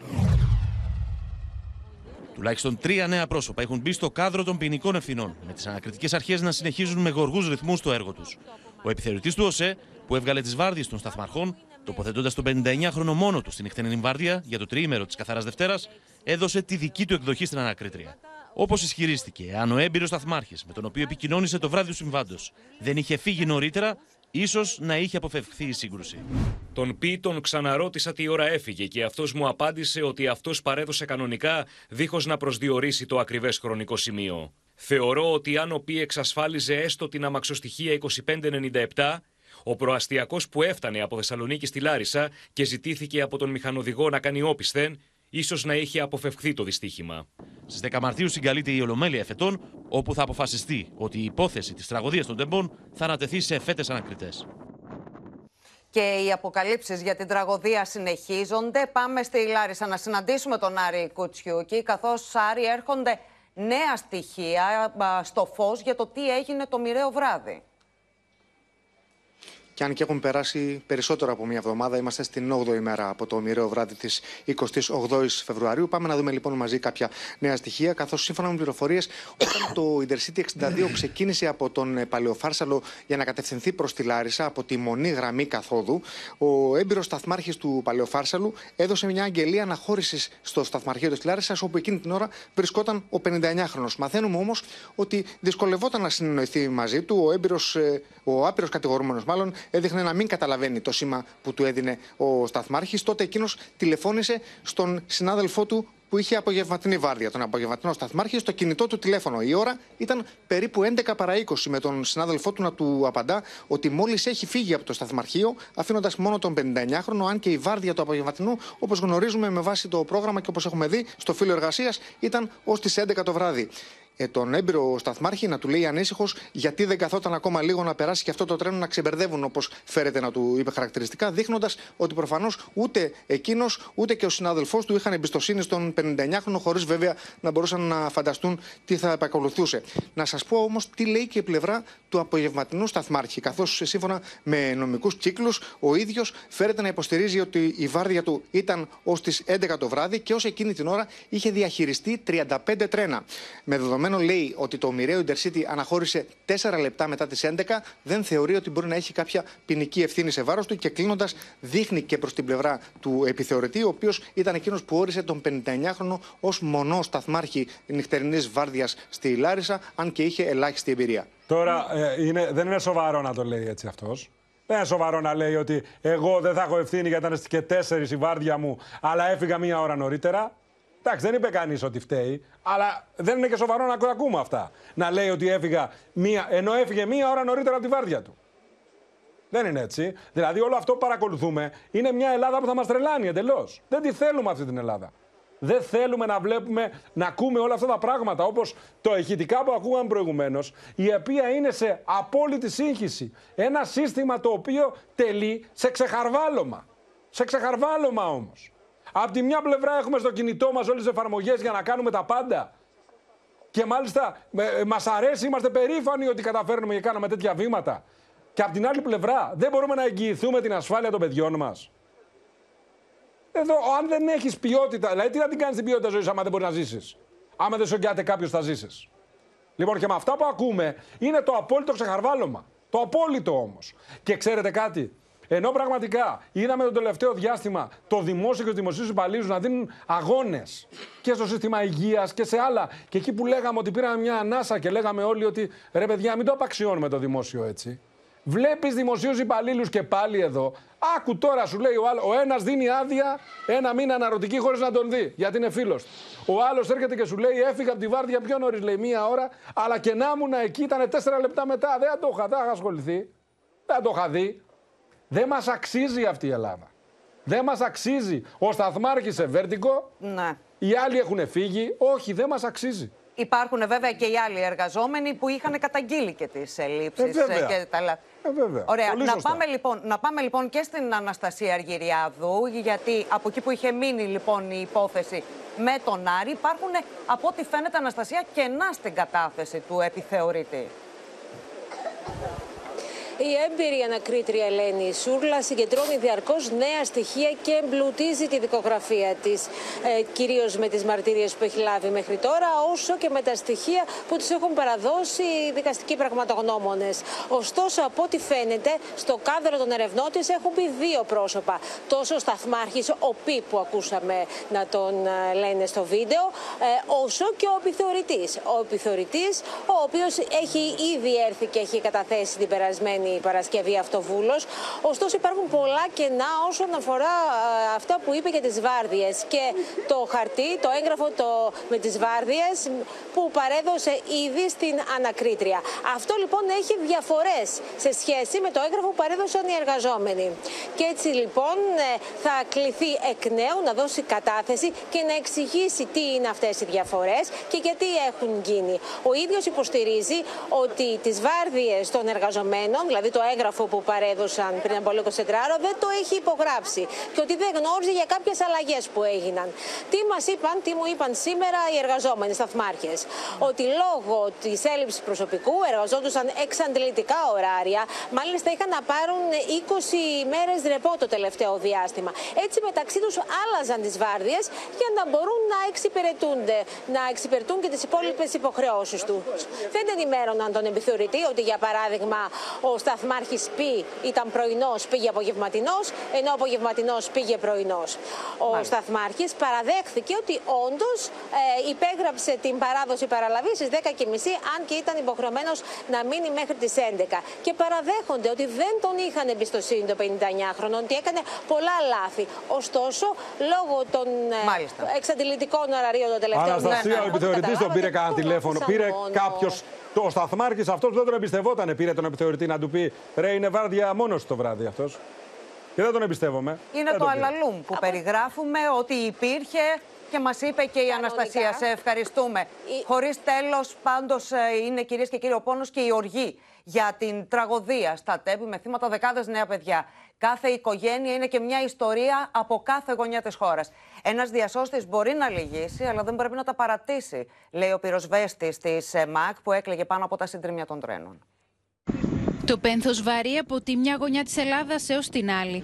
Τουλάχιστον τρία νέα πρόσωπα έχουν μπει στο κάδρο των ποινικών ευθυνών, με τις ανακριτικές αρχές να συνεχίζουν με γοργούς ρυθμούς το έργο τους. Ο επιθεωρητής του ΟΣΕ, που έβγαλε τις βάρδιες των σταθμαρχών, τοποθετώντας τον 59χρονο μόνο του στην νυχτερινή βάρδια για το τριήμερο της Καθαράς Δευτέρας, έδωσε τη δική του εκδοχή στην ανακρίτρια. Όπως ισχυρίστηκε, αν ο έμπειρος σταθμάρχης με τον οποίο επικοινώνησε το βράδυ του συμβάντος δεν είχε φύγει νωρίτερα, ίσως να είχε αποφευχθεί η σύγκρουση. Τον πει, τον ξαναρώτησα τι ώρα έφυγε και αυτός μου απάντησε ότι αυτός παρέδωσε κανονικά, δίχως να προσδιορίσει το ακριβές χρονικό σημείο. Θεωρώ ότι αν ο Πι εξασφάλιζε έστω την αμαξοστοιχεία 2597, ο προαστιακός που έφτανε από Θεσσαλονίκη στη Λάρισα και ζητήθηκε από τον μηχανοδηγό να κάνει όπισθεν, ίσως να είχε αποφευχθεί το δυστύχημα. Στις 10 Μαρτίου συγκαλείται η Ολομέλεια Εφετών, όπου θα αποφασιστεί ότι η υπόθεση της τραγωδίας των τεμπών θα ανατεθεί σε εφέτε ανακριτές. Και οι αποκαλύψεις για την τραγωδία συνεχίζονται. Πάμε στη Λάρισα να συναντήσουμε τον Άρη Κουτσιούκη, καθώς Άρη έρχονται νέα στοιχεία στο φως για το τι έγινε το μοιραίο βράδυ. Και αν και έχουν περάσει περισσότερο από μία εβδομάδα, είμαστε στην 8η μέρα από το μοιραίο βράδυ της 28η Φεβρουαρίου. Πάμε να δούμε λοιπόν μαζί κάποια νέα στοιχεία. Καθώς σύμφωνα με πληροφορίες, όταν το Intercity 62 ξεκίνησε από τον Παλαιοφάρσαλο για να κατευθυνθεί προς τη Λάρισα, από τη μονή γραμμή καθόδου, ο έμπειρος σταθμάρχης του Παλαιοφάρσαλου έδωσε μια αγγελία αναχώρησης στο σταθμαρχείο της Λάρισας, όπου εκείνη την ώρα βρισκόταν ο 59χρονο. Μαθαίνουμε όμως ότι δυσκολευόταν να συνεννοηθεί μαζί του. Ο, έμπειρος, ε, ο άπειρος κατηγορούμενος, μάλλον, έδειχνε να μην καταλαβαίνει το σήμα που του έδινε ο Σταθμάρχης. Τότε εκείνος τηλεφώνησε στον συνάδελφό του που είχε απογευματινή βάρδια, τον απογευματινό σταθμάρχη, στο κινητό του τηλέφωνο. Η ώρα ήταν περίπου 11 παρα 20 με τον συνάδελφό του να του απαντά ότι μόλις έχει φύγει από το σταθμαρχείο, αφήνοντας μόνο τον 59χρονο, αν και η βάρδια του απογευματινού, όπως γνωρίζουμε με βάση το πρόγραμμα και όπως έχουμε δει στο φύλλο εργασίας, ήταν ως τις 11 το βράδυ ε, τον έμπειρο σταθμάρχη να του λέει ανήσυχος γιατί δεν καθόταν ακόμα λίγο να περάσει και αυτό το τρένο να ξεμπερδεύουν όπως φέρεται να του είπε χαρακτηριστικά, δείχνοντας ότι προφανώς ούτε εκείνος ούτε και ο συνάδελφός του είχαν εμπιστοσύνη στον 59χρονο, χωρίς βέβαια να μπορούσαν να φανταστούν τι θα επακολουθούσε. Να σας πω όμως τι λέει και η πλευρά του απογευματινού σταθμάρχη, καθώς σύμφωνα με νομικούς κύκλους ο ίδιος φέρεται να υποστηρίζει ότι η βάρδια του ήταν ως τις 11 το βράδυ και ως εκείνη την ώρα είχε διαχειριστεί 35 τρένα. Με δεδομένο λέει ότι το μοιραίο Intercity αναχώρησε 4 λεπτά μετά τις 11, δεν θεωρεί ότι μπορεί να έχει κάποια ποινική ευθύνη σε βάρος του και κλείνοντας δείχνει και προς την πλευρά του επιθεωρητή, ο οποίος ήταν εκείνος που όρισε τον 59χρονο ως μονός σταθμάρχη νυχτερινής βάρδιας στη Λάρισα, αν και είχε ελάχιστη εμπειρία. Τώρα ε, είναι, δεν είναι σοβαρό να το λέει έτσι αυτός. Δεν είναι σοβαρό να λέει ότι εγώ δεν θα έχω ευθύνη γιατί ήταν και τέσσερις η βάρδια μου, αλλά έφυγα μία ώρα νωρίτερα. Εντάξει, δεν είπε κανείς ότι φταίει, αλλά δεν είναι και σοβαρό να ακούμε αυτά. Να λέει ότι έφυγα μία, ενώ έφυγε μία ώρα νωρίτερα από τη βάρδια του. Δεν είναι έτσι. Δηλαδή, όλο αυτό που παρακολουθούμε είναι μια Ελλάδα που θα μας τρελάνει εντελώς. Δεν τη θέλουμε αυτή την Ελλάδα. Δεν θέλουμε να βλέπουμε, να ακούμε όλα αυτά τα πράγματα όπως το ηχητικά που ακούγαμε προηγουμένως, η οποία είναι σε απόλυτη σύγχυση. Ένα σύστημα το οποίο τελεί σε ξεχαρβάλωμα. Σε ξεχαρβάλωμα όμως. Απ' τη μια πλευρά έχουμε στο κινητό μας όλες τις εφαρμογές για να κάνουμε τα πάντα. Και μάλιστα ε, μας αρέσει, είμαστε περήφανοι ότι καταφέρνουμε και κάναμε τέτοια βήματα. Και απ' την άλλη πλευρά δεν μπορούμε να εγγυηθούμε την ασφάλεια των παιδιών μας. Εδώ, αν δεν έχεις ποιότητα, δηλαδή τι να την κάνεις την ποιότητα ζωής, άμα δεν μπορεί να ζήσεις; Άμα δεν σογγιάται κάποιος, θα ζήσεις. Λοιπόν, και με αυτά που ακούμε είναι το απόλυτο ξεχαρβάλωμα. Το απόλυτο όμως. Και ξέρετε κάτι, ενώ πραγματικά είδαμε το τελευταίο διάστημα το δημόσιο και τους δημοσίους υπαλλήλους να δίνουν αγώνες και στο σύστημα υγείας και σε άλλα. Και εκεί που λέγαμε ότι πήραμε μια ανάσα και λέγαμε όλοι ότι ρε παιδιά, μην το απαξιώνουμε το δημόσιο έτσι. Βλέπεις δημοσίους υπαλλήλους και πάλι εδώ. Άκου τώρα, σου λέει ο άλλος. Ο ένας δίνει άδεια ένα μήνα αναρωτική χωρίς να τον δει, γιατί είναι φίλος. Ο άλλος έρχεται και σου λέει: Έφυγα από τη βάρδια πιο νωρίς, λέει μία ώρα, αλλά και να ήμουν εκεί ήταν τέσσερα λεπτά μετά. Δεν το είχα, δεν είχα ασχοληθεί. Δεν το είχα δει. Δεν μας αξίζει αυτή η Ελλάδα. Δεν μας αξίζει. Ο Σταθμάρχης σε βέρτικο, ναι. οι άλλοι έχουν φύγει. Όχι, δεν μας αξίζει. Υπάρχουν βέβαια και οι άλλοι εργαζόμενοι που είχαν καταγγείλει και τις ελλείψεις ε, και τα ε, βέβαια. Ωραία. να πάμε, λοιπόν, να πάμε λοιπόν και στην Αναστασία Αργυριάδου, γιατί από εκεί που είχε μείνει λοιπόν η υπόθεση με τον Άρη, υπάρχουν από ό,τι φαίνεται Αναστασία κενά στην κατάθεση του επιθεωρητή. Η έμπειρη ανακρίτρια Ελένη Σούρλα συγκεντρώνει διαρκώς νέα στοιχεία και εμπλουτίζει τη δικογραφία της. Ε, Κυρίως με τις μαρτυρίες που έχει λάβει μέχρι τώρα, όσο και με τα στοιχεία που τους έχουν παραδώσει οι δικαστικοί πραγματογνώμονες. Ωστόσο, από ό,τι φαίνεται, στο κάδρο των ερευνών της έχουν πει δύο πρόσωπα. Τόσο ο Σταθμάρχης, ο Πι που ακούσαμε να τον ε, λένε στο βίντεο, ε, όσο και ο επιθεωρητής. Ο επιθεωρητής, ο οποίος έχει ήδη έρθει και έχει καταθέσει την περασμένη Παρασκευή αυτοβούλο. Ωστόσο, υπάρχουν πολλά κενά όσον αφορά ε, αυτά που είπε για τις βάρδιες και το χαρτί, το έγγραφο το, με τις βάρδιες που παρέδωσε ήδη στην ανακρίτρια. Αυτό λοιπόν έχει διαφορές σε σχέση με το έγγραφο που παρέδωσαν οι εργαζόμενοι. Και έτσι λοιπόν θα κληθεί εκ νέου να δώσει κατάθεση και να εξηγήσει τι είναι αυτές οι διαφορές και γιατί έχουν γίνει. Ο ίδιος υποστηρίζει ότι τις βάρδιες των εργαζομένων, δηλαδή το έγγραφο που παρέδωσαν πριν από λίγο τετράωρο, δεν το έχει υπογράψει και ότι δεν γνώριζε για κάποιες αλλαγές που έγιναν. Τι μας είπαν, τι μου είπαν σήμερα οι εργαζόμενοι σταθμάρχες, ότι λόγω της έλλειψης προσωπικού εργαζόντουσαν εξαντλητικά ωράρια, μάλιστα είχαν να πάρουν 20 μέρες ρεπό το τελευταίο διάστημα. Έτσι μεταξύ τους άλλαζαν τις βάρδιες για να μπορούν να εξυπηρετούνται, να εξυπηρετούν και τις υπόλοιπες υποχρεώσεις τους. Δεν ενημέρωναν τον επιθεωρητή ότι, για παράδειγμα, ο σταθμάρχης Π ήταν πρωινός, πήγε απογευματινός, ενώ ο απογευματινός πήγε πρωινός. Ο σταθμάρχης παραδέχθηκε ότι όντως ε, υπέγραψε την παράδοση παραλαβής στις 10.30, αν και ήταν υποχρεωμένος να μείνει μέχρι τις 11. Και παραδέχονται ότι δεν τον είχαν εμπιστοσύνη το 59χρονο, ότι έκανε πολλά λάθη. Ωστόσο, λόγω των ε, εξαντλητικών ωραρίων των τελευταίων Αναστασία, ο επιθεωρητής τον πήρε κανένα τηλέφωνο. Πήρε κάποιος. Το σταθμάρχης αυτός δεν τον εμπιστευόταν. Πήρε τον επιθεωρητή να του πει Ρε, είναι βάρδια μόνος το βράδυ αυτός. Και δεν τον εμπιστεύομαι. Είναι δεν το τον πήρε. αλαλούμ που περιγράφουμε ότι υπήρχε και μας είπε και η Αναστασία. Σε ευχαριστούμε. Χωρίς τέλος πάντως ε, είναι κυρίες και κύριοι ο πόνος και η οργή για την τραγωδία στα τέμπη με θύματα δεκάδες νέα παιδιά. Κάθε οικογένεια είναι και μια ιστορία από κάθε γωνιά της χώρας. Ένας διασώστης μπορεί να λυγίσει, αλλά δεν πρέπει να τα παρατήσει, λέει ο πυροσβέστης της ΜΑΚ που έκλαιγε πάνω από τα συντρίμια των τρένων. Το πένθος βαρύ από τη μια γωνιά της Ελλάδας έως την άλλη.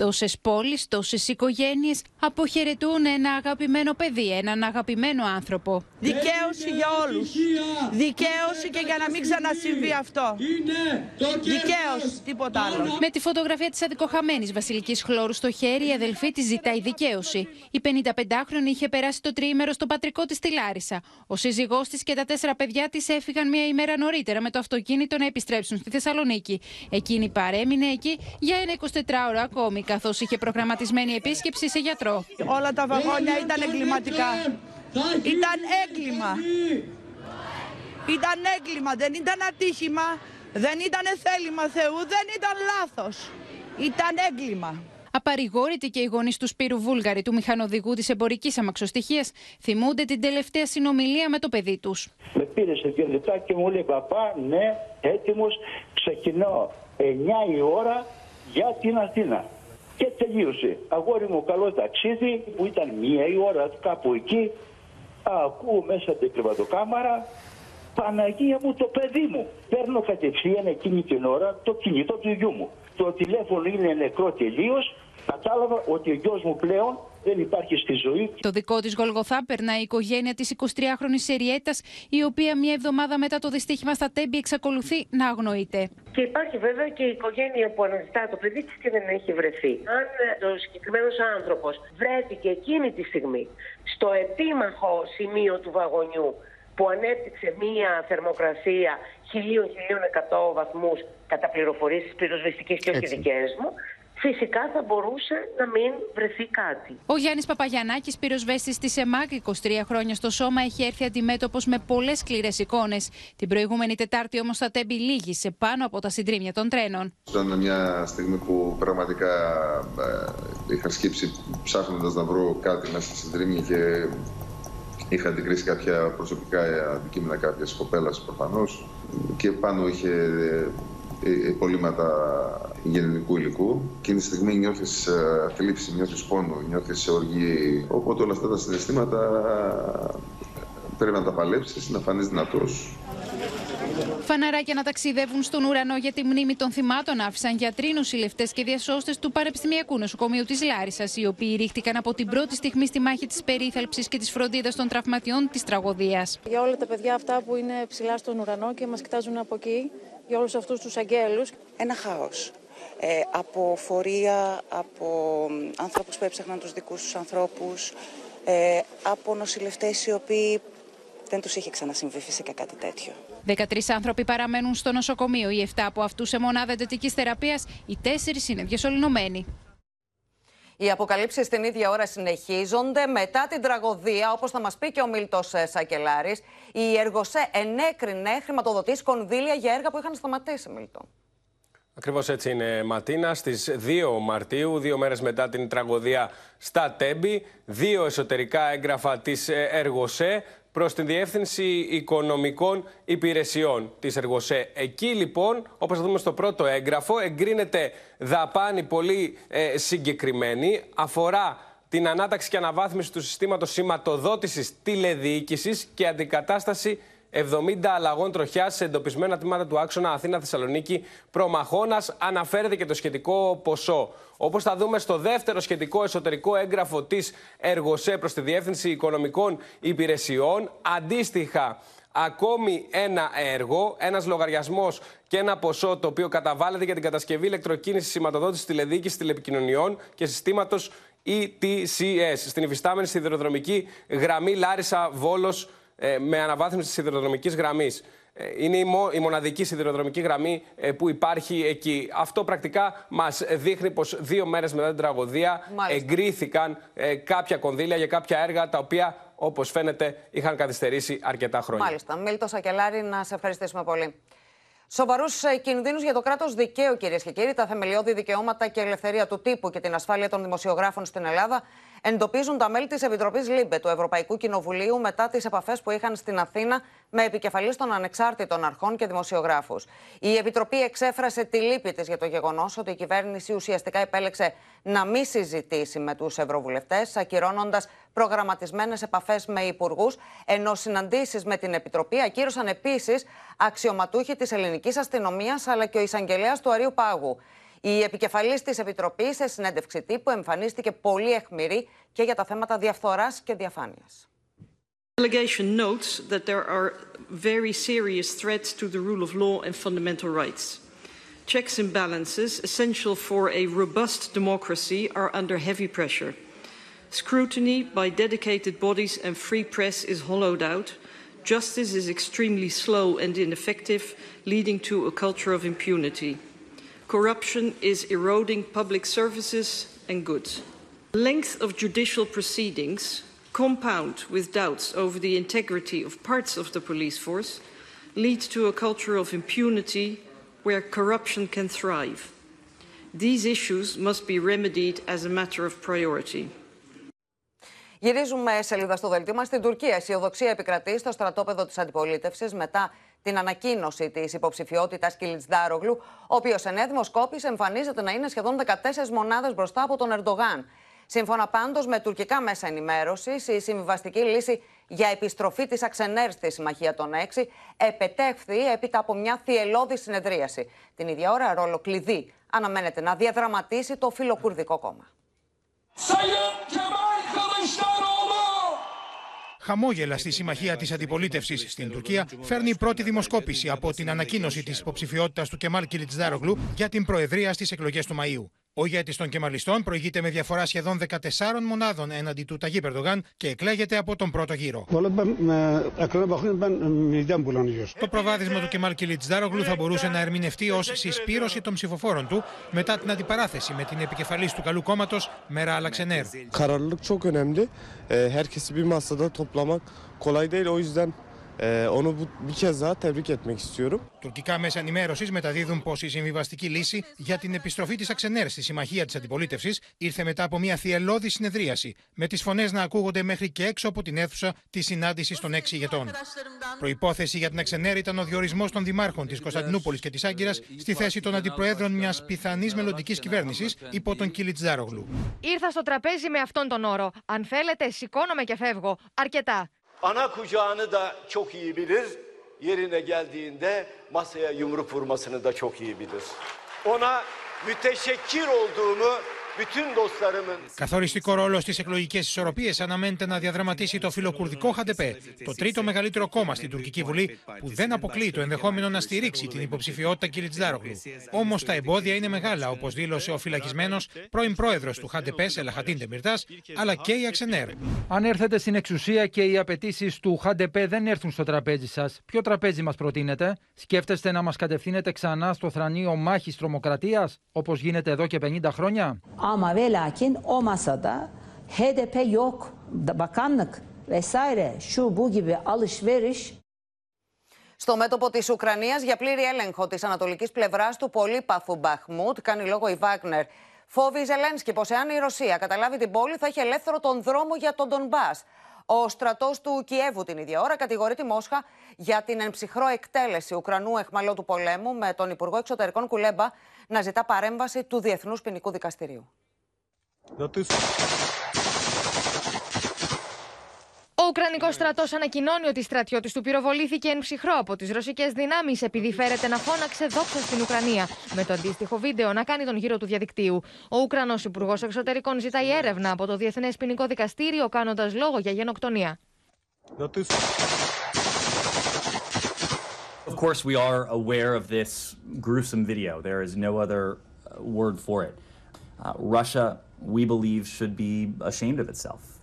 Τόσες πόλεις, τόσες οικογένειες αποχαιρετούν ένα αγαπημένο παιδί, έναν αγαπημένο άνθρωπο. Δικαίωση για όλους. Δικαίωση και για να μην ξανασυμβεί αυτό. Δικαίωση, τίποτα άλλο. Με τη φωτογραφία της αδικοχαμένης Βασιλικής Χλώρου στο χέρι, η αδελφή της ζητάει δικαίωση. Η 55χρονη είχε περάσει το τριήμερο στο πατρικό της στη Λάρισα. Ο σύζυγός της και τα τέσσερα παιδιά της έφυγαν μία ημέρα νωρίτερα με το αυτοκίνητο να επιστρέψουν στη Θεσσαλονίκη. Εκείνη παρέμεινε εκεί για ένα 24ωρο ακόμη, καθώς είχε προγραμματισμένη επίσκεψη σε γιατρό. Όλα τα βαγόνια ήταν εγκληματικά. Ήταν έγκλημα. Ήταν έγκλημα, δεν ήταν ατύχημα, δεν ήταν θέλημα Θεού, δεν ήταν λάθος. Ήταν έγκλημα. Απαρηγόρητοι και οι γονείς του Σπύρου Βούλγαρη, του μηχανοδηγού της εμπορικής αμαξοστοιχίας, θυμούνται την τελευταία συνομιλία με το παιδί τους. Με πήρε σε δύο λεπτά και μου λέει Παπά, ναι, έτοιμος, ξεκινάω 9 η ώρα για την Αθήνα. Και τελείωσε. Αγόρι μου, καλός ταξίδι που ήταν μία η ώρα κάπου εκεί. Ακούω μέσα την κρεβατοκάμαρα. Παναγία μου το παιδί μου. Παίρνω κατευθείαν εκείνη την ώρα το κινητό του γιού μου. Το τηλέφωνο είναι νεκρό τελείως. Κατάλαβα ότι ο γιος μου πλέον δεν υπάρχει στη ζωή. Το δικό της Γολγοθά περνάει η οικογένεια της 23χρονη Σεριέτα, η οποία μια εβδομάδα μετά το δυστύχημα στα Τέμπη εξακολουθεί να αγνοείται. Και υπάρχει βέβαια και η οικογένεια που αναζητά το παιδί της και δεν έχει βρεθεί. Αν ο συγκεκριμένος άνθρωπος βρέθηκε εκείνη τη στιγμή στο επίμαχο σημείο του βαγονιού που ανέπτυξε μία θερμοκρασία 1000-1100 βαθμούς κατά πληροφορίες πυροσβεστικές και όχι δικές μου, φυσικά θα μπορούσε να μην βρεθεί κάτι. Ο Γιάννης Παπαγιανάκη, πυροσβέστη της ΕΜΑΚ, 23 χρόνια στο σώμα, έχει έρθει αντιμέτωπος με πολλές σκληρές εικόνες. Την προηγούμενη Τετάρτη όμως τα τέμπη λύγησε πάνω από τα συντρίμια των τρένων. Ήταν μια στιγμή που πραγματικά ε, είχα σκύψει ψάχνοντας να βρω κάτι μέσα στη συντρίμια και είχα αντικρίσει κάποια προσωπικά αντικείμενα κάποιας κοπέλας προφανώς και πάνω είχε ε, υπολείμματα γενικού υλικού. Εκείνη τη στιγμή νιώθεις θλίψη, νιώθεις πόνο, νιώθεις οργή. Οπότε όλα αυτά τα συναισθήματα πρέπει να τα παλέψεις, να φανείς δυνατός. Φαναράκια να ταξιδεύουν στον ουρανό για τη μνήμη των θυμάτων άφησαν γιατροί, νοσηλευτές και διασώστες του Πανεπιστημιακού Νοσοκομείου της Λάρισας, οι οποίοι ρίχτηκαν από την πρώτη στιγμή στη μάχη της περίθαλψης και της φροντίδας των τραυματιών της τραγωδίας. Για όλα τα παιδιά αυτά που είναι ψηλά στον ουρανό και μας κοιτάζουν από εκεί, για όλους αυτούς τους αγγέλους. Ένα χάος. Ε, από φορεία, από ανθρώπους που έψαχναν τους δικούς τους ανθρώπους, ε, από νοσηλευτές οι οποίοι δεν τους είχε ξανασυμβεί φυσικά κάτι τέτοιο. 13 άνθρωποι παραμένουν στο νοσοκομείο, οι 7 από αυτούς σε μονάδα εντατικής θεραπείας, οι 4 είναι διασωληνωμένοι. Οι αποκαλύψεις την ίδια ώρα συνεχίζονται. Μετά την τραγωδία, όπως θα μας πει και ο Μίλτος Σακελάρης, η Εργοσέ ενέκρινε χρηματοδοτήσει κονδύλια για έργα που είχαν σταματήσει, Μίλτο. Ακριβώς έτσι είναι Ματίνα. Στις 2 Μαρτίου, δύο μέρες μετά την τραγωδία στα Τέμπη, δύο εσωτερικά έγγραφα της Εργοσέ προς την Διεύθυνση Οικονομικών Υπηρεσιών της Εργοσέ. Εκεί λοιπόν, όπως θα δούμε στο πρώτο έγγραφο, εγκρίνεται δαπάνη πολύ ε, συγκεκριμένη, αφορά την ανάταξη και αναβάθμιση του συστήματος σηματοδότησης τηλεδιοίκησης και αντικατάσταση 70 αλλαγών τροχιάς σε εντοπισμένα τμήματα του άξονα Αθήνα-Θεσσαλονίκη προμαχώνας. Αναφέρεται και το σχετικό ποσό. Όπως θα δούμε στο δεύτερο σχετικό εσωτερικό έγγραφο της Εργοσέ προς τη Διεύθυνση Οικονομικών Υπηρεσιών, αντίστοιχα ακόμη ένα έργο, ένας λογαριασμός και ένα ποσό το οποίο καταβάλλεται για την κατασκευή ηλεκτροκίνησης σηματοδότησης τηλεδιοίκησης τηλεπικοινωνιών και συστήματος ETCS στην υφιστάμενη σιδηροδρομική γραμμή Λάρισα Βόλος ε, με αναβάθμιση τη σιδηροδρομικής γραμμής. Ε, είναι η, μοναδική σιδηροδρομική γραμμή ε, που υπάρχει εκεί. Αυτό πρακτικά μας δείχνει πως δύο μέρες μετά την τραγωδία εγκρίθηκαν κάποια κονδύλια για κάποια έργα τα οποία, όπως φαίνεται, είχαν καθυστερήσει αρκετά χρόνια. Μάλιστα. Μίλτος Σακελάρη, να σε ευχαριστήσουμε πολύ. Σοβαρούς κινδύνους για το κράτος δικαίου, κυρίες και κύριοι, τα θεμελιώδη δικαιώματα και ελευθερία του τύπου και την ασφάλεια των δημοσιογράφων στην Ελλάδα εντοπίζουν τα μέλη της Επιτροπής LIBE του Ευρωπαϊκού Κοινοβουλίου μετά τις επαφές που είχαν στην Αθήνα με επικεφαλής των ανεξάρτητων αρχών και δημοσιογράφους. Η Επιτροπή εξέφρασε τη λύπη της για το γεγονός ότι η κυβέρνηση ουσιαστικά επέλεξε να μην συζητήσει με τους Ευρωβουλευτές, ακυρώνοντας προγραμματισμένες επαφές με υπουργούς, ενώ συναντήσεις με την Επιτροπή ακύρωσαν επίσης αξιωματούχοι της ελληνικής αστυνομίας αλλά και ο εισαγγελέας του Αρείου Πάγου. Η επικεφαλή τη Επιτροπή σε συνέντευξη τύπου εμφανίστηκε πολύ αιχμηρή και για τα θέματα διαφθορά και διαφάνεια. delegation notes that there are very serious threats to the rule of law and fundamental rights. Checks and balances, essential for a robust democracy, are under heavy pressure. Scrutiny by dedicated bodies and free press is hollowed out. Justice is extremely slow and ineffective, leading to a culture of impunity. Corruption is eroding public services and goods. Length of judicial proceedings compound with doubts over the integrity of parts of the police force leads to a culture of impunity where corruption can thrive. These issues must be remedied as a matter of priority. Γυρίζουμε σελίδα στο δελτίο μα στην Τουρκία. Αισιοδοξία επικρατεί στο στρατόπεδο τη αντιπολίτευση μετά την ανακοίνωση της υποψηφιότητας Κιλτσδάρογλου, ο οποίος εν δημοσκόπηση εμφανίζεται να είναι σχεδόν 14 μονάδες μπροστά από τον Ερντογάν. Σύμφωνα πάντως με τουρκικά μέσα ενημέρωσης, η συμβιβαστική λύση για επιστροφή της Αξενέρ στη Συμμαχία των Έξι επετέχθη έπειτα από μια θυελώδη συνεδρίαση. Την ίδια ώρα, ρόλο κλειδί αναμένεται να διαδραματίσει το φιλοκουρδικό κόμμα. Χαμόγελα στη συμμαχία της αντιπολίτευσης στην Τουρκία φέρνει η πρώτη δημοσκόπηση από την ανακοίνωση της υποψηφιότητας του Κεμάλ Κιλιτζάρογλου για την Προεδρία στις εκλογές του Μαΐου. Ο ηγέτη των Κεμαλιστών προηγείται με διαφορά σχεδόν 14 μονάδων έναντι του Ταγί Περδογάν και εκλέγεται από τον πρώτο γύρο. Το προβάδισμα του Κεμάλ Κιλιτζάρογλου θα μπορούσε να ερμηνευτεί ω συσπήρωση των ψηφοφόρων του μετά την αντιπαράθεση με την επικεφαλή του καλού κόμματο Μέρα Αλαξενέρ. Kararlılık çok önemli. Herkesi bir masada toplamak kolay değil. O yüzden ε, onu bir kez daha tebrik etmek istiyorum. Τουρκικά μέσα ενημέρωσης μεταδίδουν πως η συμβιβαστική λύση για την επιστροφή της Αξενέρ στη συμμαχία της αντιπολίτευσης ήρθε μετά από μια θυελώδη συνεδρίαση, με τις φωνές να ακούγονται μέχρι και έξω από την αίθουσα τη συνάντηση των έξι ηγετών. Προπόθεση για την Αξενέρ ήταν ο διορισμός των δημάρχων της Κωνσταντινούπολης και της Άγκυρας στη θέση των αντιπροέδρων μιας πιθανής μελλοντικής κυβέρνησης υπό τον Κιλιτζάρογλου. Ήρθα στο τραπέζι με αυτόν τον όρο. Αν θέλετε, σηκώνομαι και φεύγω. Αρκετά. Ana kucağını da çok iyi bilir. yerine geldiğinde masaya yumruk vurmasını da çok iyi bilir. Ona müteşekkir olduğumu bütün dostlarımın Καθοριστικό ρόλο στις εκλογικές ισορροπίες αναμένεται να διαδραματίσει το φιλοκουρδικό ΧΑΝΤΕΠΕ, το τρίτο μεγαλύτερο κόμμα στην τουρκική Βουλή, που δεν αποκλείει το ενδεχόμενο να στηρίξει την υποψηφιότητα Κιλιτζάρογλου. Όμως τα εμπόδια είναι μεγάλα, όπως δήλωσε ο φυλακισμένος πρώην πρόεδρος του ΧΑΝΤΕΠΕ, Σελαχατίν Τεμιρτά, αλλά και η Αξενέρ. Αν έρθετε στην εξουσία και οι απαιτήσεις του ΧΑΝΤΕΠΕ δεν έρθουν στο τραπέζι σας, ποιο τραπέζι μας προτείνετε, σκέφτεστε να μας κατευθύνετε ξανά στο θρανείο μάχης τρομοκρατίας, όπως γίνεται εδώ και 50 χρόνια; Ama ve lakin o masada HDP yok, da- bakanlık vesaire şu bu gibi alışveriş Στο μέτωπο της Ουκρανίας για πλήρη έλεγχο της ανατολικής πλευράς του πολύπαθου Μπαχμούτ, κάνει λόγο η Βάγνερ. Φόβη η Ζελένσκι πως εάν η Ρωσία καταλάβει την πόλη θα έχει ελεύθερο τον δρόμο για τον Ντομπά. Ο στρατός του Κιέβου την ίδια ώρα κατηγορεί τη Μόσχα για την εμψυχρό εκτέλεση Ουκρανού εχμαλώτου πολέμου με τον Υπουργό Εξωτερικών Κουλέμπα να ζητά παρέμβαση του Διεθνούς Ποινικού Δικαστηρίου. Ο Ουκρανικό στρατός ανακοινώνει ότι στρατιώτης του πυροβολήθηκε εν ψυχρό από τις ρωσικές δυνάμεις επειδή φέρεται να φώναξε δόξα στην Ουκρανία. Με το αντίστοιχο βίντεο να κάνει τον γύρο του διαδικτύου. Ο Ουκρανός Υπουργός Εξωτερικών ζητάει έρευνα από το Διεθνές Ποινικό Δικαστήριο κάνοντας λόγο για γενοκτονία. Of course, we are aware of this gruesome video. There is no other uh, word for it. Uh, Russia, we believe, should be ashamed of itself.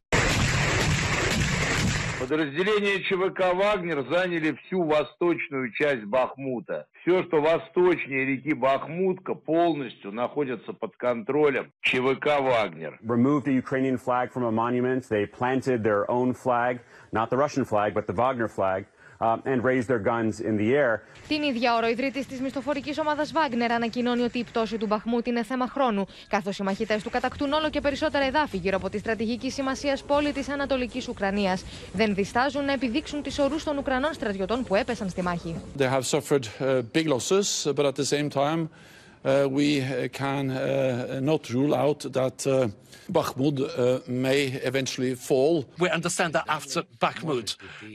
Подразделения ЧВК «Вагнер» заняли всю восточную часть Бахмута. Все, что восточнее реки Бахмутка, полностью находится под контролем ЧВК «Вагнер». removed the Ukrainian flag from a monument. They planted their own flag, not the Russian flag, but the Wagner flag, and raised their guns in the air. Την ίδια ώρα, ο ιδρύτη της μισθοφορικής ομάδας Βάγνερ ανακοινώνει ότι η πτώση του Μπαχμούτ είναι θέμα χρόνου, καθώς οι μαχητές του κατακτούν όλο και περισσότερα εδάφη γύρω από τη στρατηγική σημασίας πόλη της Ανατολικής Ουκρανίας. Δεν διστάζουν να επιδείξουν τις ορούς των Ουκρανών στρατιωτών που έπεσαν στη μάχη. They have suffered uh, big losses, but at the same time, uh, we uh, can uh, not rule out that uh, Bakhmut uh, may eventually fall. We understand that after Bakhmut,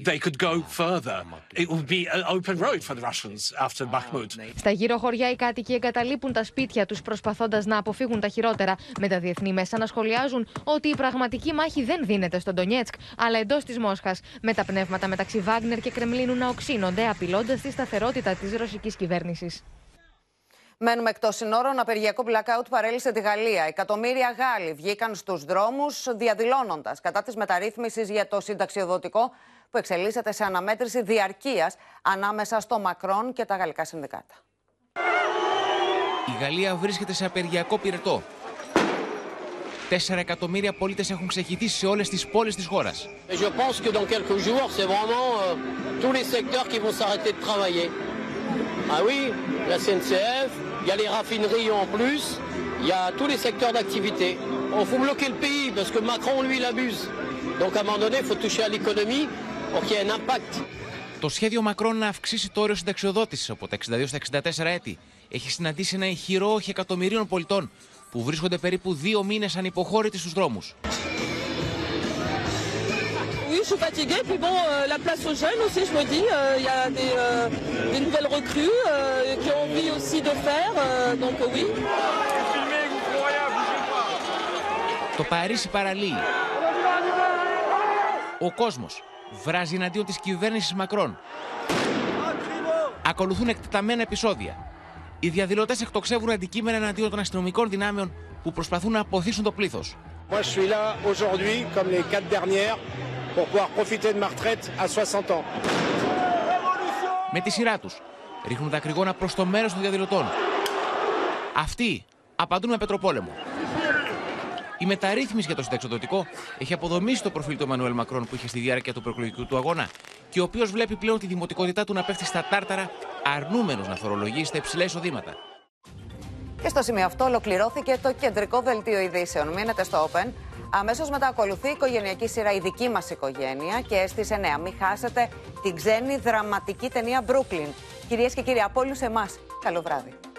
they could go further. It would be an open road for the Russians after Bakhmut. Στα γύρω χωριά οι κάτοικοι εγκαταλείπουν τα σπίτια τους προσπαθώντας να αποφύγουν τα χειρότερα. Με τα διεθνή μέσα να σχολιάζουν ότι η πραγματική μάχη δεν δίνεται στον Ντονιέτσκ, αλλά εντός της Μόσχας. Με τα πνεύματα μεταξύ Βάγνερ και Κρεμλίνου να οξύνονται, απειλώντας τη σταθερότητα της ρωσικής κυβέρνησης. Μένουμε εκτός συνόρων. Απεργιακό blackout παρέλυσε τη Γαλλία. Εκατομμύρια Γάλλοι βγήκαν στους δρόμους διαδηλώνοντας κατά της μεταρρύθμισης για το συνταξιοδοτικό που εξελίσσεται σε αναμέτρηση διαρκείας ανάμεσα στο Μακρόν και τα γαλλικά συνδικάτα. Η Γαλλία βρίσκεται σε απεργιακό πυρετό. Τέσσερα εκατομμύρια πολίτες έχουν ξεχυθήσει σε όλες τις πόλεις της χώρας. Et je pense que dans quelques jours, c'est vraiment euh, tous les secteurs qui vont s'arrêter de travailler. Ah oui, la CNCF, il y a les raffineries en plus, il y a tous les secteurs d'activité. Il faut bloquer le pays parce que Macron, lui, il abuse. Donc à un moment donné, il faut toucher à l'économie pour qu'il y ait un impact. Το σχέδιο Μακρόν να αυξήσει το όριο συνταξιοδότηση από τα 62 στα 64 έτη έχει συναντήσει ένα ηχηρό όχι εκατομμυρίων πολιτών που βρίσκονται περίπου δύο μήνε ανυποχώρητοι στου δρόμου. Oui, je suis fatiguée, puis bon, euh, la place aux jeunes aussi, je me dis, euh, il y a des, euh, des nouvelles recrues euh, qui ont envie aussi de faire, euh, donc euh, oui. Το Παρίσι παραλύει. Ο κόσμος βράζει εναντίον της κυβέρνησης Μακρόν. Ακολουθούν εκτεταμένα επεισόδια. Οι διαδηλωτές εκτοξεύουν αντικείμενα εναντίον των αστυνομικών δυνάμεων που προσπαθούν να αποθήσουν το πλήθος. Moi, je suis là aujourd'hui, comme les quatre dernières, pour pouvoir profiter de ma retraite à 60 ans. Με τη σειρά τους ρίχνουν δακρυγόνα προς το μέρος των διαδηλωτών. Αυτοί απαντούν με πετροπόλεμο. Η μεταρρύθμιση για το συνταξιδοτικό έχει αποδομήσει το προφίλ του Εμμανουέλ Μακρόν που είχε στη διάρκεια του προεκλογικού του αγώνα και ο οποίος βλέπει πλέον τη δημοτικότητά του να πέφτει στα τάρταρα, αρνούμενος να φορολογεί στα υψηλά εισοδήματα. Και στο σημείο αυτό ολοκληρώθηκε το κεντρικό δελτίο ειδήσεων. Μείνετε στο Open. Αμέσως μετά ακολουθεί η οικογενειακή σειρά «Η δική μας οικογένεια» και στις 9 μην χάσετε την ξένη δραματική ταινία Brooklyn. Κυρίες και κύριοι, από όλους εμάς, καλό βράδυ.